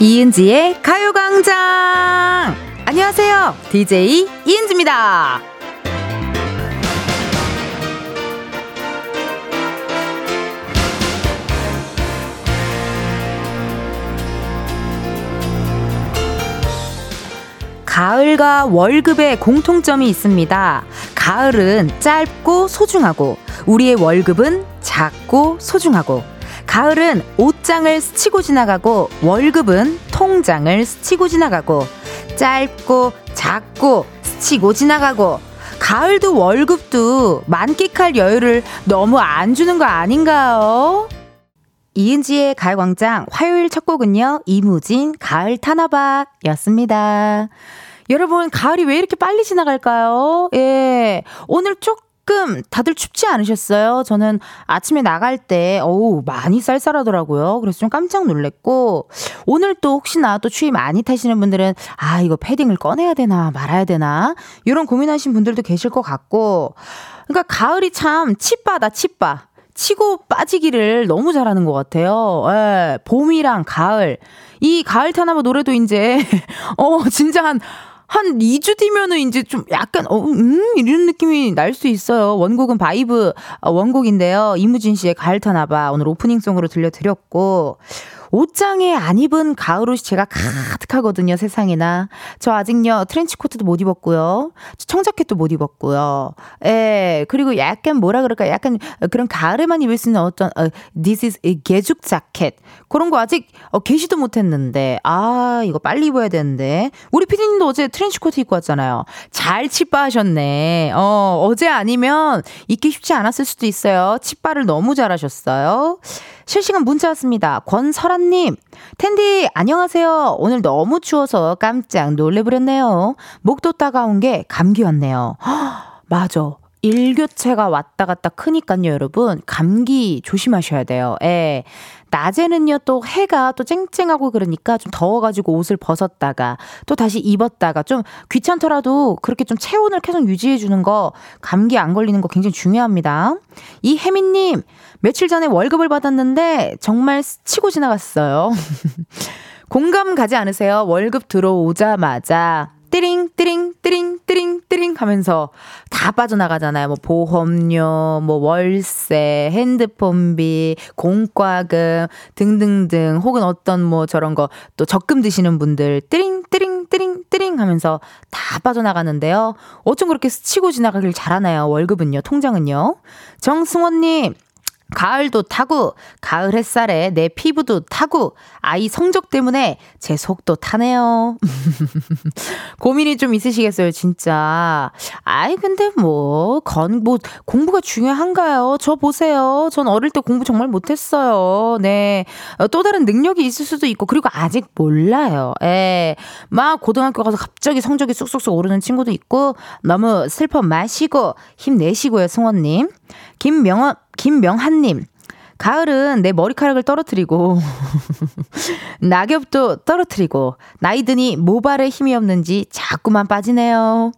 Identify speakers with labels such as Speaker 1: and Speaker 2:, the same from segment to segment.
Speaker 1: 이은지의 가요광장! 안녕하세요. DJ 이은지입니다. 가을과 월급의 공통점이 있습니다. 가을은 짧고 소중하고, 우리의 월급은 작고 소중하고, 가을은 옷장을 스치고 지나가고 월급은 통장을 스치고 지나가고 짧고 작고 스치고 지나가고 가을도 월급도 만끽할 여유를 너무 안 주는 거 아닌가요? 이은지의 가을광장 화요일 첫 곡은요, 이무진 가을 타나봐 였습니다. 여러분, 가을이 왜 이렇게 빨리 지나갈까요? 예. 오늘 쪽 조금 다들 춥지 않으셨어요? 저는 아침에 나갈 때, 어우, 많이 쌀쌀하더라고요. 그래서 좀 깜짝 놀랬고, 오늘 또 혹시나 또 추위 많이 타시는 분들은, 아, 이거 패딩을 꺼내야 되나, 말아야 되나, 이런 고민하신 분들도 계실 것 같고, 그러니까 가을이 참 치빠다, 치빠. 치고 빠지기를 너무 잘하는 것 같아요. 예, 봄이랑 가을. 이 가을 타나 봐 노래도 이제, 어, 진짜 한, 한 2주 뒤면은 이제 좀 약간, 어, 음, 이런 느낌이 날 수 있어요. 원곡은 바이브 어, 원곡인데요. 이무진 씨의 가을 타나봐 오늘 오프닝송으로 들려드렸고, 옷장에 안 입은 가을 옷이 제가 가득하거든요, 세상에나. 저 아직요, 트렌치코트도 못 입었고요. 청자켓도 못 입었고요. 예, 그리고 약간 뭐라 그럴까, 약간 그런 가을에만 입을 수 있는 어떤, 어, this is 개죽 자켓. 그런 거 아직 어, 게시도 못 했는데, 아, 이거 빨리 입어야 되는데. 우리 피디님도 어제 트렌치코트 입고 왔잖아요. 잘 치빠하셨네. 어, 어제 아니면 입기 쉽지 않았을 수도 있어요. 치빠를 너무 잘하셨어요. 실시간 문자 왔습니다. 권설 아님, 텐디, 안녕하세요. 오늘 너무 추워서 깜짝 놀래버렸네요. 목도 따가운 게 감기 왔네요. 허, 맞아. 일교체가 왔다 갔다 크니까요, 여러분. 감기 조심하셔야 돼요. 예. 낮에는요, 또 해가 또 쨍쨍하고 그러니까 좀 더워가지고 옷을 벗었다가 또 다시 입었다가 좀 귀찮더라도 그렇게 좀 체온을 계속 유지해주는 거 감기 안 걸리는 거 굉장히 중요합니다. 이 혜민님, 며칠 전에 월급을 받았는데 정말 스치고 지나갔어요. 공감 가지 않으세요? 월급 들어오자마자 띠링 띠링 띠링 띠링 띠링 하면서 다 빠져나가잖아요. 뭐 보험료, 뭐 월세, 핸드폰비, 공과금 등등등 혹은 어떤 뭐 저런 거 또 적금 드시는 분들 띠링 띠링 띠링 띠링 하면서 다 빠져나가는데요. 어쩜 그렇게 스치고 지나가길 잘하나요? 월급은요, 통장은요. 정승원 님 가을도 타고, 가을 햇살에 내 피부도 타고, 아이 성적 때문에 제 속도 타네요. 고민이 좀 있으시겠어요, 진짜. 아이, 근데 뭐, 건, 뭐, 공부가 중요한가요? 저 보세요. 전 어릴 때 공부 정말 못했어요. 네. 어, 또 다른 능력이 있을 수도 있고, 그리고 아직 몰라요. 예. 막 고등학교 가서 갑자기 성적이 쑥쑥쑥 오르는 친구도 있고, 너무 슬퍼 마시고, 힘내시고요, 승원 님. 김명원, 김명한님. 가을은 내 머리카락을 떨어뜨리고, 낙엽도 떨어뜨리고, 나이 드니 모발에 힘이 없는지 자꾸만 빠지네요.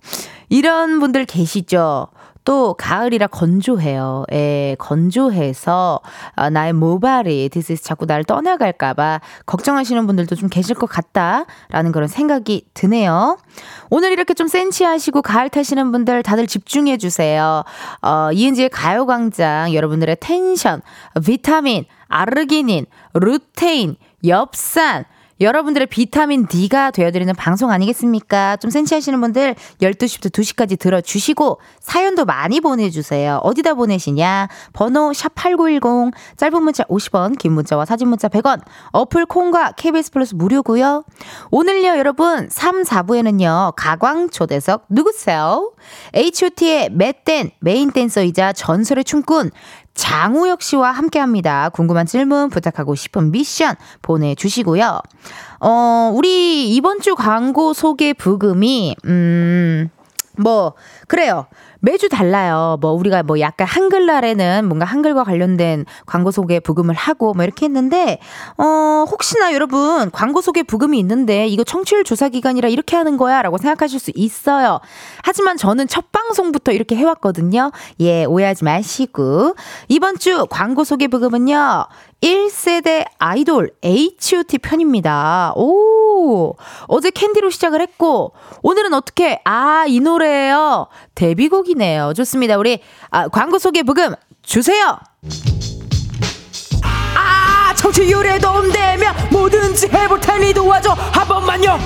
Speaker 1: 이런 분들 계시죠? 또 가을이라 건조해요. 예, 건조해서 어, 나의 모발이 디스 자꾸 나를 떠나갈까봐 걱정하시는 분들도 좀 계실 것 같다라는 그런 생각이 드네요. 오늘 이렇게 좀 센치하시고 가을 타시는 분들 다들 집중해 주세요. 어, 이은지의 가요광장 여러분들의 텐션, 비타민, 아르기닌, 루테인, 엽산, 여러분들의 비타민 D가 되어드리는 방송 아니겠습니까? 좀 센치하시는 분들 12시부터 2시까지 들어주시고 사연도 많이 보내주세요. 어디다 보내시냐? 번호 샵8910 짧은 문자 50원 긴 문자와 사진 문자 100원 어플 콩과 KBS 플러스 무료고요. 오늘요 여러분 3, 4부에는요 가광 초대석 누구세요? H.O.T의 맷댄 메인 댄서이자 전설의 춤꾼 장우혁 씨와 함께 합니다. 궁금한 질문, 부탁하고 싶은 미션 보내주시고요. 어, 우리 이번 주 광고 소개 부금이, 음, 뭐, 그래요. 매주 달라요. 뭐, 우리가 뭐 약간 한글날에는 뭔가 한글과 관련된 광고 소개 부금을 하고 뭐 이렇게 했는데, 어, 혹시나 여러분 광고 소개 부금이 있는데 이거 청취율 조사 기간이라 이렇게 하는 거야 라고 생각하실 수 있어요. 하지만 저는 첫 방송부터 이렇게 해왔거든요. 예, 오해하지 마시고. 이번 주 광고 소개 부금은요, 1세대 아이돌 H.O.T 편입니다. 오, 어제 캔디로 시작을 했고, 오늘은 어떻게, 아, 이 노래예요. 데뷔곡이네요. 좋습니다. 우리, 아, 광고 소개 브금 주세요! 아, 청취율에 도움되면 뭐든지 해볼 테니 도와줘! 한 번만요!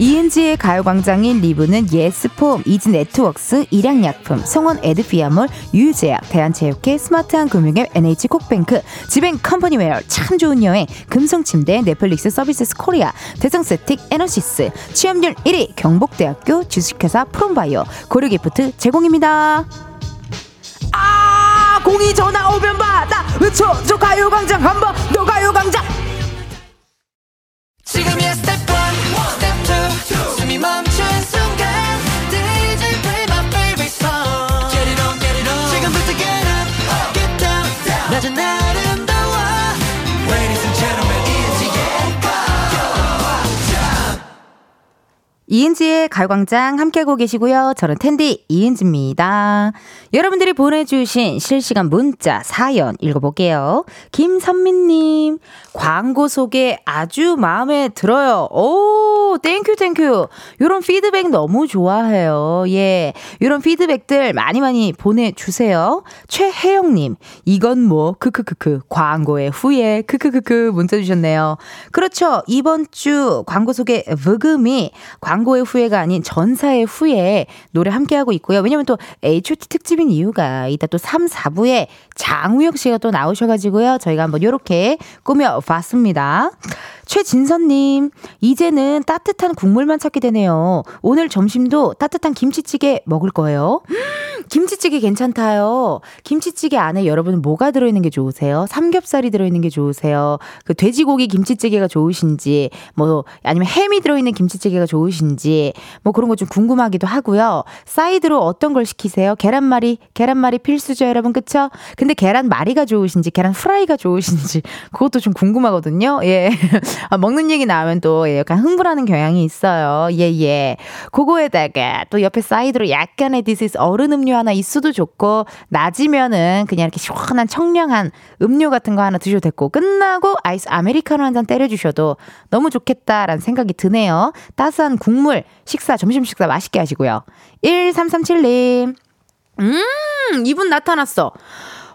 Speaker 1: 이은지의 가요광장 1, 2부는 예스폼, 이즈네트웍스, 일양약품, 성원 애드피아몰, 유유제약, 대한체육회, 스마트한 금융앱, NH콕뱅크, 지뱅컴퍼니웨어, 참 좋은 여행, 금성침대, 넷플릭스 서비스 코리아, 대성쎌틱, 에너시스, 취업률 1위, 경복대학교, 주식회사 프롬바이오, 고려기프트 제공입니다. 아, 공이 전화 오면 받아 외쳐, 저 가요광장 한번 더 가요광장! 지금이야 스텝 1, 2, 숨이 멈춘 순간 DJ play my favorite song Get it on, get it on 지금부터 get up, get down 낮은 아 이은지의 가요광장 함께하고 계시고요. 저는 텐디 이은지입니다. 여러분들이 보내주신 실시간 문자, 사연 읽어볼게요. 김선민님, 광고 소개 아주 마음에 들어요. 오, thank you, thank you. 요런 피드백 너무 좋아해요. 예. 요런 피드백들 많이 많이 보내주세요. 최혜영님, 이건 뭐, 크크크크, 광고의 후에, 크크크크, 문자 주셨네요. 그렇죠. 이번 주 광고 소개 브금이 광 고의 후회가 아닌 전사의 후에 노래 함께하고 있고요. 왜냐면 또 H.O.T 특집 특집인 이유가 이따 또 3, 4부에 장우혁 씨가 또 나오셔가지고요. 저희가 한번 요렇게 꾸며봤습니다. 최진선님, 이제는 따뜻한 국물만 찾게 되네요. 오늘 점심도 따뜻한 김치찌개 먹을 거예요. 김치찌개 괜찮다요. 김치찌개 안에 여러분 뭐가 들어있는 게 좋으세요? 삼겹살이 들어있는 게 좋으세요? 그 돼지고기 김치찌개가 좋으신지, 뭐, 아니면 햄이 들어있는 김치찌개가 좋으신지, 뭐 그런 거 좀 궁금하기도 하고요. 사이드로 어떤 걸 시키세요? 계란말이, 계란말이 필수죠, 여러분. 그쵸? 근데 계란말이가 좋으신지, 계란 프라이가 좋으신지, 그것도 좀 궁금하거든요. 예. 아, 먹는 얘기 나오면 또 약간 흥분하는 경향이 있어요. 예, 예. 그거에다가 또 옆에 사이드로 약간의 디스 얼음 음료 하나 있어도 좋고, 낮이면은 그냥 이렇게 시원한 청량한 음료 같은 거 하나 드셔도 됐고, 끝나고 아이스 아메리카노 한 잔 때려주셔도 너무 좋겠다라는 생각이 드네요. 따스한 국물, 식사, 점심 식사 맛있게 하시고요. 1337님. 음, 이분 나타났어.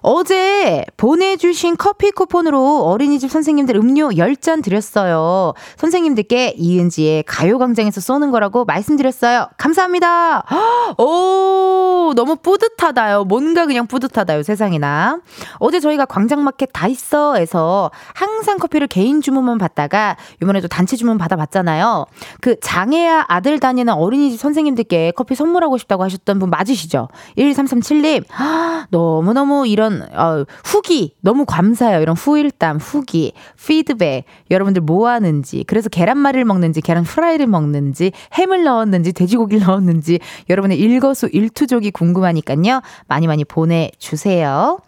Speaker 1: 어제 보내주신 커피 쿠폰으로 어린이집 선생님들 음료 10잔 드렸어요. 선생님들께 이은지의 가요광장에서 쏘는 거라고 말씀드렸어요. 감사합니다. 오, 너무 뿌듯하다요. 뭔가 그냥 뿌듯하다요, 세상에나. 어제 저희가 광장마켓 다 있어 에서 항상 커피를 개인 주문만 받다가 이번에도 단체 주문 받아봤잖아요. 그 장애아 아들 다니는 어린이집 선생님들께 커피 선물하고 싶다고 하셨던 분 맞으시죠? 1337님, 너무너무 이런 어, 후기 너무 감사해요. 이런 후일담, 후기, 피드백 여러분들 뭐 하는지 그래서 계란말이를 먹는지 계란 프라이를 먹는지 햄을 넣었는지 돼지고기를 넣었는지 여러분의 일거수 일투족이 궁금하니까요. 많이 많이 보내주세요.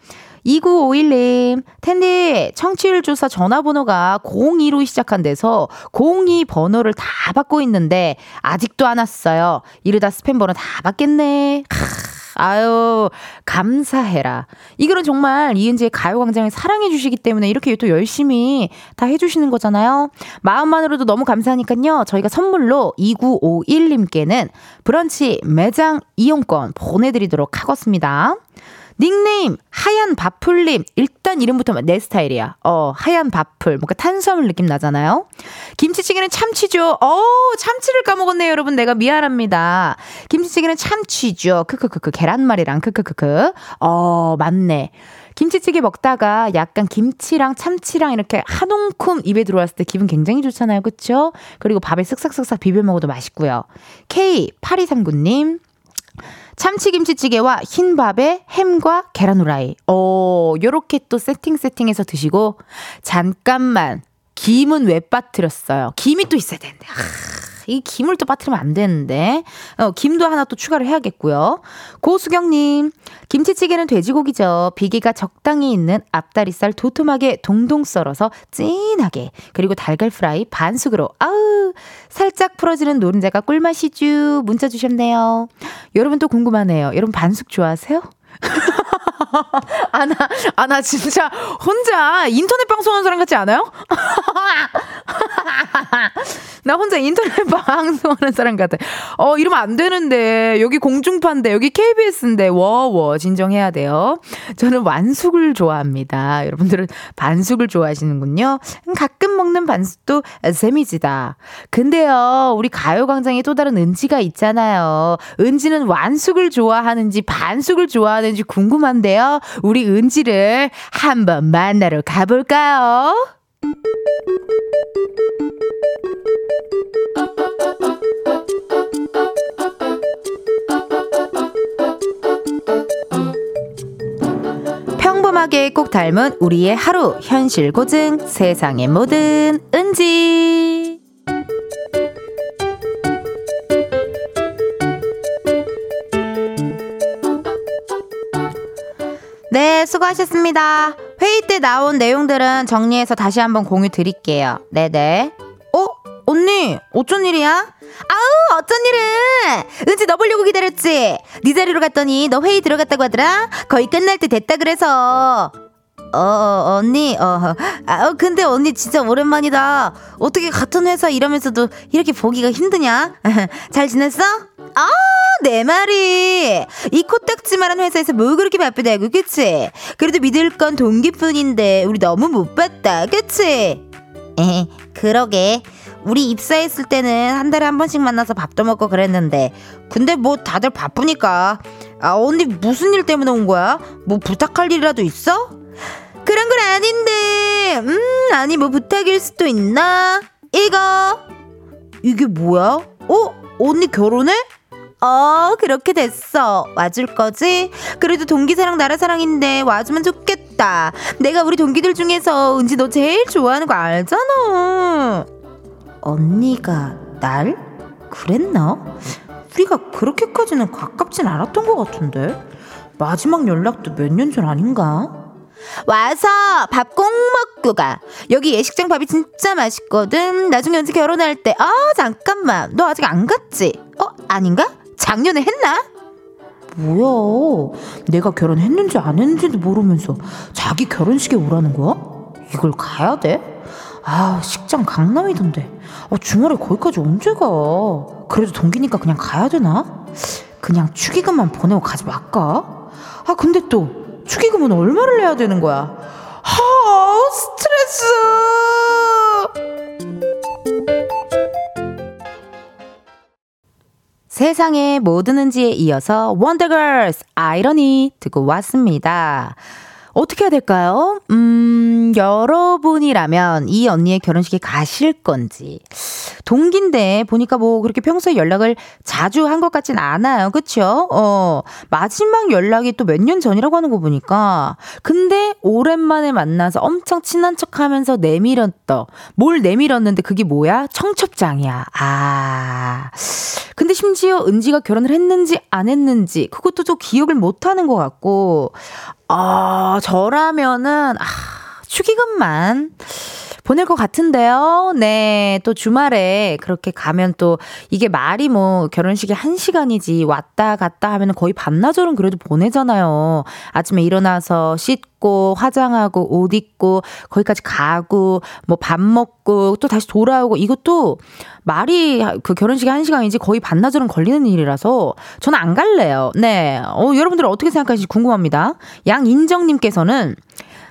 Speaker 1: 2951님, 텐디, 청취율 조사 전화번호가 02로 시작한 데서 02 번호를 다 받고 있는데, 아직도 안 왔어요. 이러다 스팸 번호 다 받겠네. 크. 아유, 감사해라. 이거는 정말 이은지의 가요광장을 사랑해주시기 때문에 이렇게 또 열심히 다 해주시는 거잖아요. 마음만으로도 너무 감사하니까요. 저희가 선물로 2951님께는 브런치 매장 이용권 보내드리도록 하겠습니다. 닉네임 하얀 바풀님 일단 이름부터 내 스타일이야. 어 하얀 바풀 뭔가 탄수화물 느낌 나잖아요. 김치찌개는 참치죠. 어 참치를 까먹었네요 여러분 내가 미안합니다. 김치찌개는 참치죠. 크크크크 계란말이랑 크크크크. 어 맞네. 김치찌개 먹다가 약간 김치랑 참치랑 이렇게 한 움큼 입에 들어왔을 때 기분 굉장히 좋잖아요. 그쵸? 그리고 밥에 쓱싹쓱싹 비벼 먹어도 맛있고요. K8239님, 참치김치찌개와 흰밥에 햄과 계란 후라이. 어, 요렇게 또 세팅 세팅해서 드시고 잠깐만 김은 왜 빠뜨렸어요? 김이 또 있어야 되는데. 아, 이 김을 또 빠뜨리면 안 되는데. 어, 김도 하나 또 추가를 해야겠고요. 고수경님, 김치찌개는 돼지고기죠. 비계가 적당히 있는 앞다리살 도톰하게 동동 썰어서 찐하게. 그리고 달걀 프라이 반숙으로. 아우, 살짝 풀어지는 노른자가 꿀맛이죠. 문자 주셨네요. 여러분 또 궁금하네요. 여러분 반숙 좋아하세요? 아, 나, 아, 나 진짜 혼자 인터넷 방송하는 사람 같지 않아요? 나 혼자 인터넷 방송하는 사람 같아. 어, 이러면 안 되는데. 여기 공중파인데, 여기 KBS인데, 워 워, 진정해야 돼요. 저는 완숙을 좋아합니다. 여러분들은 반숙을 좋아하시는군요. 가끔 먹는 반숙도 재미지다. 근데요, 우리 가요광장에 또 다른 은지가 있잖아요. 은지는 완숙을 좋아하는지 반숙을 좋아하는지 궁금한데 요. 우리 은지를 한번 만나러 가볼까요? 평범하게 꼭 닮은 우리의 하루 현실 고증 세상의 모든 은지 수고하셨습니다. 회의 때 나온 내용들은 정리해서 다시 한번 공유 드릴게요. 네네. 어? 언니, 어쩐 일이야? 아우, 어쩐 일은! 은지 너 보려고 기다렸지? 네 자리로 갔더니 너 회의 들어갔다고 하더라? 거의 끝날 때 됐다 그래서. 어, 어 언니, 어, 아, 어, 근데 언니 진짜 오랜만이다. 어떻게 같은 회사 일하면서도 이렇게 보기가 힘드냐? 잘 지냈어? 아, 내 말이. 이 코딱지만한 회사에서 뭐 그렇게 바쁘다고, 그치? 그래도 믿을 건 동기뿐인데, 우리 너무 못 봤다, 그치? 에, 그러게. 우리 입사했을 때는 한 달에 한 번씩 만나서 밥도 먹고 그랬는데, 근데 뭐 다들 바쁘니까. 아, 언니 무슨 일 때문에 온 거야? 뭐 부탁할 일이라도 있어? 그런 건 아닌데, 음, 아니 뭐 부탁일 수도 있나? 이거. 이게 뭐야? 어? 언니 결혼해? 어, 그렇게 됐어. 와줄 거지? 그래도 동기사랑 나라사랑인데 와주면 좋겠다. 내가 우리 동기들 중에서 은지 너 제일 좋아하는 거 알잖아. 언니가 날? 그랬나? 우리가 그렇게까지는 가깝진 않았던 것 같은데? 마지막 연락도 몇 년 전 아닌가? 와서 밥 꼭 먹고 가. 여기 예식장 밥이 진짜 맛있거든. 나중에 언제 결혼할 때, 아, 잠깐만. 너 아직 안 갔지? 어, 아닌가? 작년에 했나? 뭐야? 내가 결혼했는지 안 했는지도 모르면서 자기 결혼식에 오라는 거야? 이걸 가야 돼? 아, 식장 강남이던데. 아, 주말에 거기까지 언제 가? 그래도 동기니까 그냥 가야 되나? 그냥 축의금만 보내고 가지 말까? 아, 근데 또 축의금은 얼마를 내야 되는 거야? 아, 스트레스! 세상의 모든 은지에 이어서 원더걸스 아이러니 듣고 왔습니다. 어떻게 해야 될까요? 음, 여러분이라면 이 언니의 결혼식에 가실 건지. 동기인데 보니까 뭐 그렇게 평소에 연락을 자주 한 것 같진 않아요. 그쵸? 어, 마지막 연락이 또 몇 년 전이라고 하는 거 보니까. 근데 오랜만에 만나서 엄청 친한 척 하면서 내밀었더. 뭘 내밀었는데 그게 뭐야? 청첩장이야. 아. 근데 심지어 은지가 결혼을 했는지 안 했는지 그것도 좀 기억을 못 하는 것 같고. 아, 저라면은, 아, 축의금만 보낼 것 같은데요. 네. 또 주말에 그렇게 가면 또 이게 말이 뭐 결혼식이 한 시간이지 왔다 갔다 하면 거의 반나절은 그래도 보내잖아요. 아침에 일어나서 씻고 화장하고 옷 입고 거기까지 가고 뭐 밥 먹고 또 다시 돌아오고 이것도 말이 그 결혼식이 한 시간이지 거의 반나절은 걸리는 일이라서 저는 안 갈래요. 네. 어, 여러분들 어떻게 생각하실지 궁금합니다. 양인정님께서는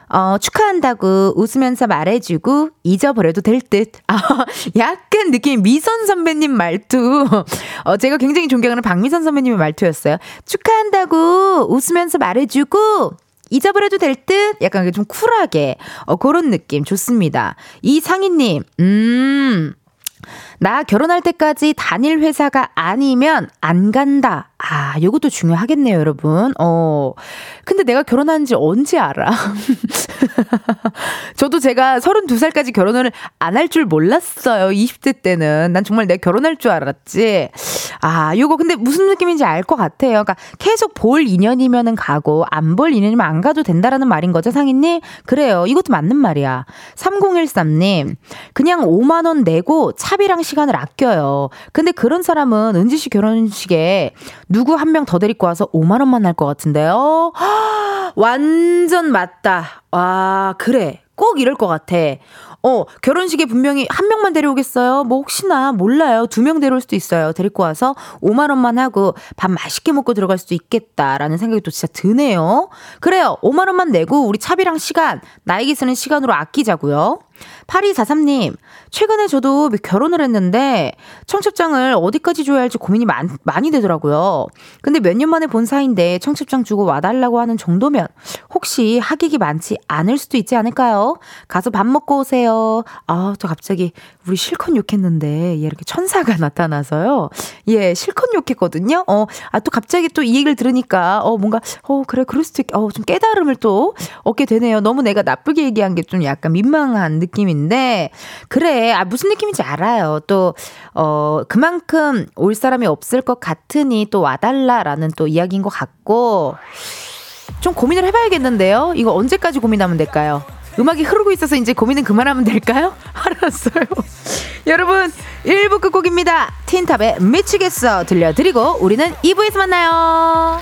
Speaker 1: 어, 축하한다고 웃으면서 말해주고 잊어버려도 될 듯. 아, 약간 느낌 미선 선배님 말투. 어, 제가 굉장히 존경하는 박미선 선배님의 말투였어요. 축하한다고 웃으면서 말해주고 잊어버려도 될 듯? 약간 좀 쿨하게. 어, 그런 느낌 좋습니다. 이상희님, 음. 나 결혼할 때까지 다닐 회사가 아니면 안 간다. 아, 요것도 중요하겠네요, 여러분. 어. 근데 내가 결혼한 지 언제 알아? 저도 제가 32살까지 결혼을 안 할 줄 몰랐어요. 20대 때는. 난 정말 내가 결혼할 줄 알았지. 아, 요거 근데 무슨 느낌인지 알 것 같아요. 그러니까 계속 볼 인연이면은 가고 안 볼 인연이면 안 가도 된다라는 말인 거죠, 상인님? 그래요. 이것도 맞는 말이야. 3013님, 그냥 5만 원 내고 차비랑 시간을 아껴요. 근데 그런 사람은 은지 씨 결혼식에 누구 한 명 더 데리고 와서 5만 원만 날것 같은데요? 완전 맞다. 와, 그래. 꼭 이럴 것 같아. 어, 결혼식에 분명히 한 명만 데려오겠어요? 뭐 혹시나 몰라요. 두 명 데려올 수도 있어요. 데리고 와서 5만 원만 하고 밥 맛있게 먹고 들어갈 수도 있겠다라는 생각이 또 진짜 드네요. 그래요. 5만 원만 내고 우리 차비랑 시간, 나에게 쓰는 시간으로 아끼자고요. 8243님, 최근에 저도 결혼을 했는데 청첩장을 어디까지 줘야 할지 고민이 많, 많이 되더라고요. 근데 몇 년 만에 본 사이인데 청첩장 주고 와달라고 하는 정도면 혹시 하객이 많지 않을 수도 있지 않을까요? 가서 밥 먹고 오세요. 아, 저 갑자기 우리 실컷 욕했는데 얘 이렇게 천사가 나타나서요. 예, 실컷 욕했거든요. 어, 아, 또 갑자기 또 이 얘기를 들으니까 어, 뭔가 어, 그래, 그럴 수도 있, 어, 좀 깨달음을 또 얻게 되네요. 너무 내가 나쁘게 얘기한 게 좀 약간 민망한 느낌인 데 그래 아 무슨 느낌인지 알아요 또 어 그만큼 올 사람이 없을 것 같으니 또 와달라라는 또 이야기인 것 같고 좀 고민을 해봐야겠는데요 이거 언제까지 고민하면 될까요 음악이 흐르고 있어서 이제 고민은 그만하면 될까요? 알았어요. 여러분, 1부 끝곡입니다. 틴탑의 미치겠어 들려드리고 우리는 2부에서 만나요.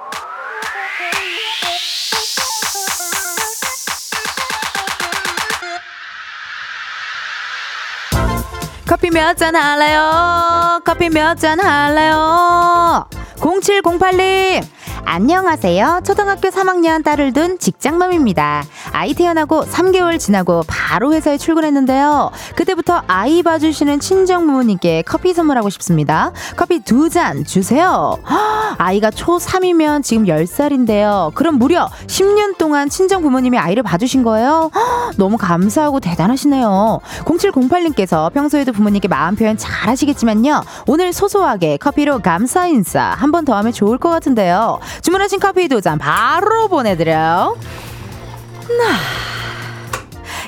Speaker 1: 커피 몇 잔 할래요? 커피 몇 잔 할래요? 0708님, 안녕하세요. 초등학교 3학년 딸을 둔 직장맘입니다. 아이 태어나고 3개월 지나고 바로 회사에 출근했는데요. 그때부터 아이 봐주시는 친정 부모님께 커피 선물하고 싶습니다. 커피 두 잔 주세요. 아이가 초3이면 지금 10살인데요. 그럼 무려 10년 동안 친정 부모님이 아이를 봐주신 거예요? 너무 감사하고 대단하시네요. 0708님께서 평소에도 부모님께 마음 표현 잘 하시겠지만요. 오늘 소소하게 커피로 감사 인사 한 번 더 하면 좋을 것 같은데요. 주문하신 커피 두 잔 바로 보내드려요.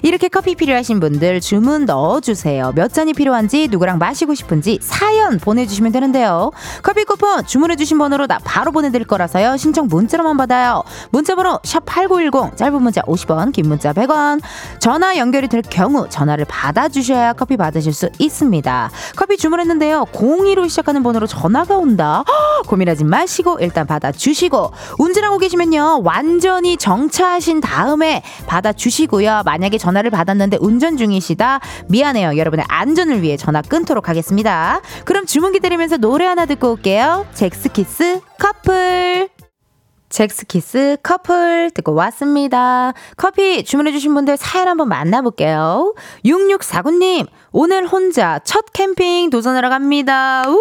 Speaker 1: 이렇게 커피 필요하신 분들 주문 넣어주세요. 몇 잔이 필요한지 누구랑 마시고 싶은지 사연 보내주시면 되는데요. 커피 쿠폰 주문해주신 번호로 나 바로 보내드릴 거라서요. 신청 문자로만 받아요. 문자번호 샵 8910 짧은 문자 50원 긴 문자 100원 전화 연결이 될 경우 전화를 받아주셔야 커피 받으실 수 있습니다. 커피 주문했는데요. 02로 시작하는 번호로 전화가 온다. 허, 고민하지 마시고 일단 받아주시고 운전하고 계시면요. 완전히 정차하신 다음에 받아주시고요. 만약에 전 전화를 받았는데 운전 중이시다. 미안해요. 여러분의 안전을 위해 전화 끊도록 하겠습니다. 그럼 주문 기다리면서 노래 하나 듣고 올게요. 잭스키스 커플. 잭스키스 커플 듣고 왔습니다. 커피 주문해주신 분들 사연 한번 만나볼게요. 6649님, 오늘 혼자 첫 캠핑 도전하러 갑니다. 우,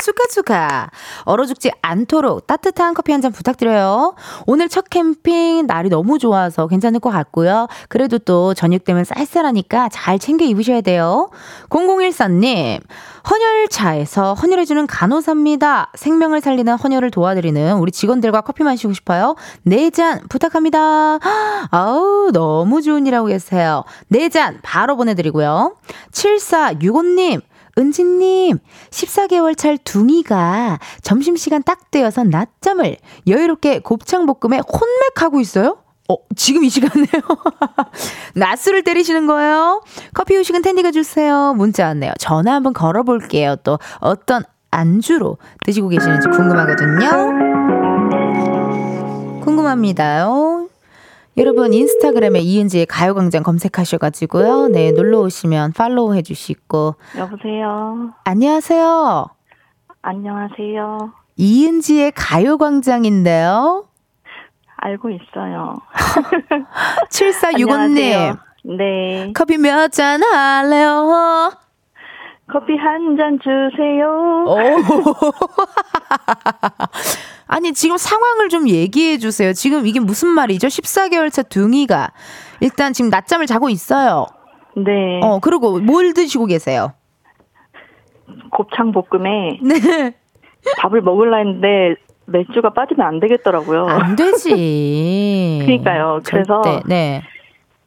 Speaker 1: 축하, 축하. 얼어 죽지 않도록 따뜻한 커피 한 잔 부탁드려요. 오늘 첫 캠핑 날이 너무 좋아서 괜찮을 것 같고요. 그래도 또 저녁 되면 쌀쌀하니까 잘 챙겨 입으셔야 돼요. 0014님, 헌혈차에서 헌혈해주는 간호사입니다. 생명을 살리는 헌혈을 도와드리는 우리 직원들과 커피 마시고 싶어요. 네 잔 부탁합니다. 아우, 너무 좋은 일 하고 계세요. 네 잔 바로 보내드리고요. 7465님, 은지님, 14개월 찰 둥이가 점심시간 딱 되어서 낮잠을 여유롭게 곱창볶음에 혼맥하고 있어요? 어, 지금 이 시간에요? 낮술을 때리시는 거예요? 커피 후식은 텐디가 주세요. 문자 왔네요. 전화 한번 걸어볼게요. 또 어떤 안주로 드시고 계시는지 궁금하거든요. 궁금합니다요. 여러분 인스타그램에 이은지의 가요광장 검색하셔가지고요. 네 놀러 오시면 팔로우 해주시고.
Speaker 2: 여보세요.
Speaker 1: 안녕하세요.
Speaker 2: 안녕하세요.
Speaker 1: 이은지의 가요광장인데요.
Speaker 2: 알고 있어요.
Speaker 1: 7465님.
Speaker 2: 네.
Speaker 1: 커피 몇 잔 할래요?
Speaker 2: 커피 한 잔 주세요. 오.
Speaker 1: 아니, 지금 상황을 좀 얘기해 주세요. 지금 이게 무슨 말이죠? 14개월 차 둥이가 일단 지금 낮잠을 자고 있어요.
Speaker 2: 네.
Speaker 1: 어, 그리고 뭘 드시고 계세요?
Speaker 2: 곱창 볶음에 네. 밥을 먹을라 했는데 맥주가 빠지면 안 되겠더라고요.
Speaker 1: 안 되지.
Speaker 2: 그러니까요. 그래서 네.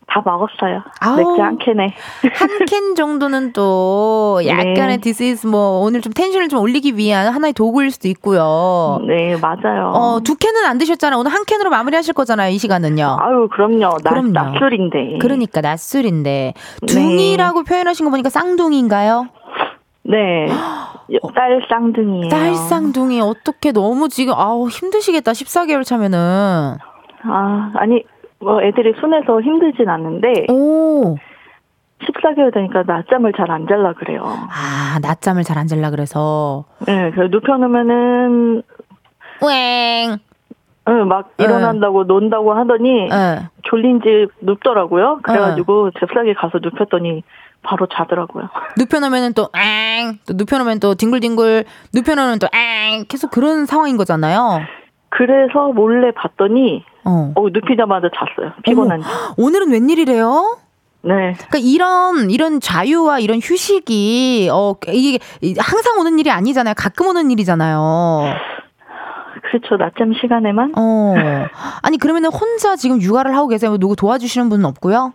Speaker 2: 다 먹었어요. 아우, 맥주 한 캔에.
Speaker 1: 한 캔 정도는 또 네. 약간의 네. 디스 뭐 오늘 좀 텐션을 좀 올리기 위한 하나의 도구일 수도 있고요.
Speaker 2: 네, 맞아요.
Speaker 1: 어, 두 캔은 안 드셨잖아요. 오늘 한 캔으로 마무리하실 거잖아요, 이 시간은요.
Speaker 2: 아유, 그럼요. 낮, 그럼요. 낮술인데.
Speaker 1: 그러니까 낮술인데. 둥이라고 네. 표현하신 거 보니까 쌍둥이인가요?
Speaker 2: 네. 딸 쌍둥이에요.
Speaker 1: 딸 쌍둥이 어떻게 너무 지금 아우 힘드시겠다. 14개월 차면은.
Speaker 2: 아, 아니 뭐 애들이 순해서 힘들진 않는데. 오. 14개월 되니까 낮잠을 잘 안 잘라 그래요.
Speaker 1: 아, 낮잠을 잘 안 잘라 그래서.
Speaker 2: 네, 그래서 눕혀놓으면은.
Speaker 1: 웽.
Speaker 2: 응, 막 일어난다고 응. 논다고 하더니 응. 졸린지 눕더라고요. 그래가지고 응. 잽싸게 가서 눕혔더니 바로 자더라고요.
Speaker 1: 눕혀놓으면 또 엥, 또 눕혀놓으면 또 뒹굴뒹굴, 눕혀놓으면 또 엥, 계속 그런 상황인 거잖아요.
Speaker 2: 그래서 몰래 봤더니 어, 어 눕히자마자 잤어요. 피곤한지.
Speaker 1: 오늘은 웬일이래요?
Speaker 2: 네.
Speaker 1: 그러니까 이런 이런 자유와 이런 휴식이 어 이게 항상 오는 일이 아니잖아요. 가끔 오는 일이잖아요.
Speaker 2: 그렇죠. 낮잠 시간에만.
Speaker 1: 어. 아니 그러면은 혼자 지금 육아를 하고 계세요? 누구 도와주시는 분은 없고요?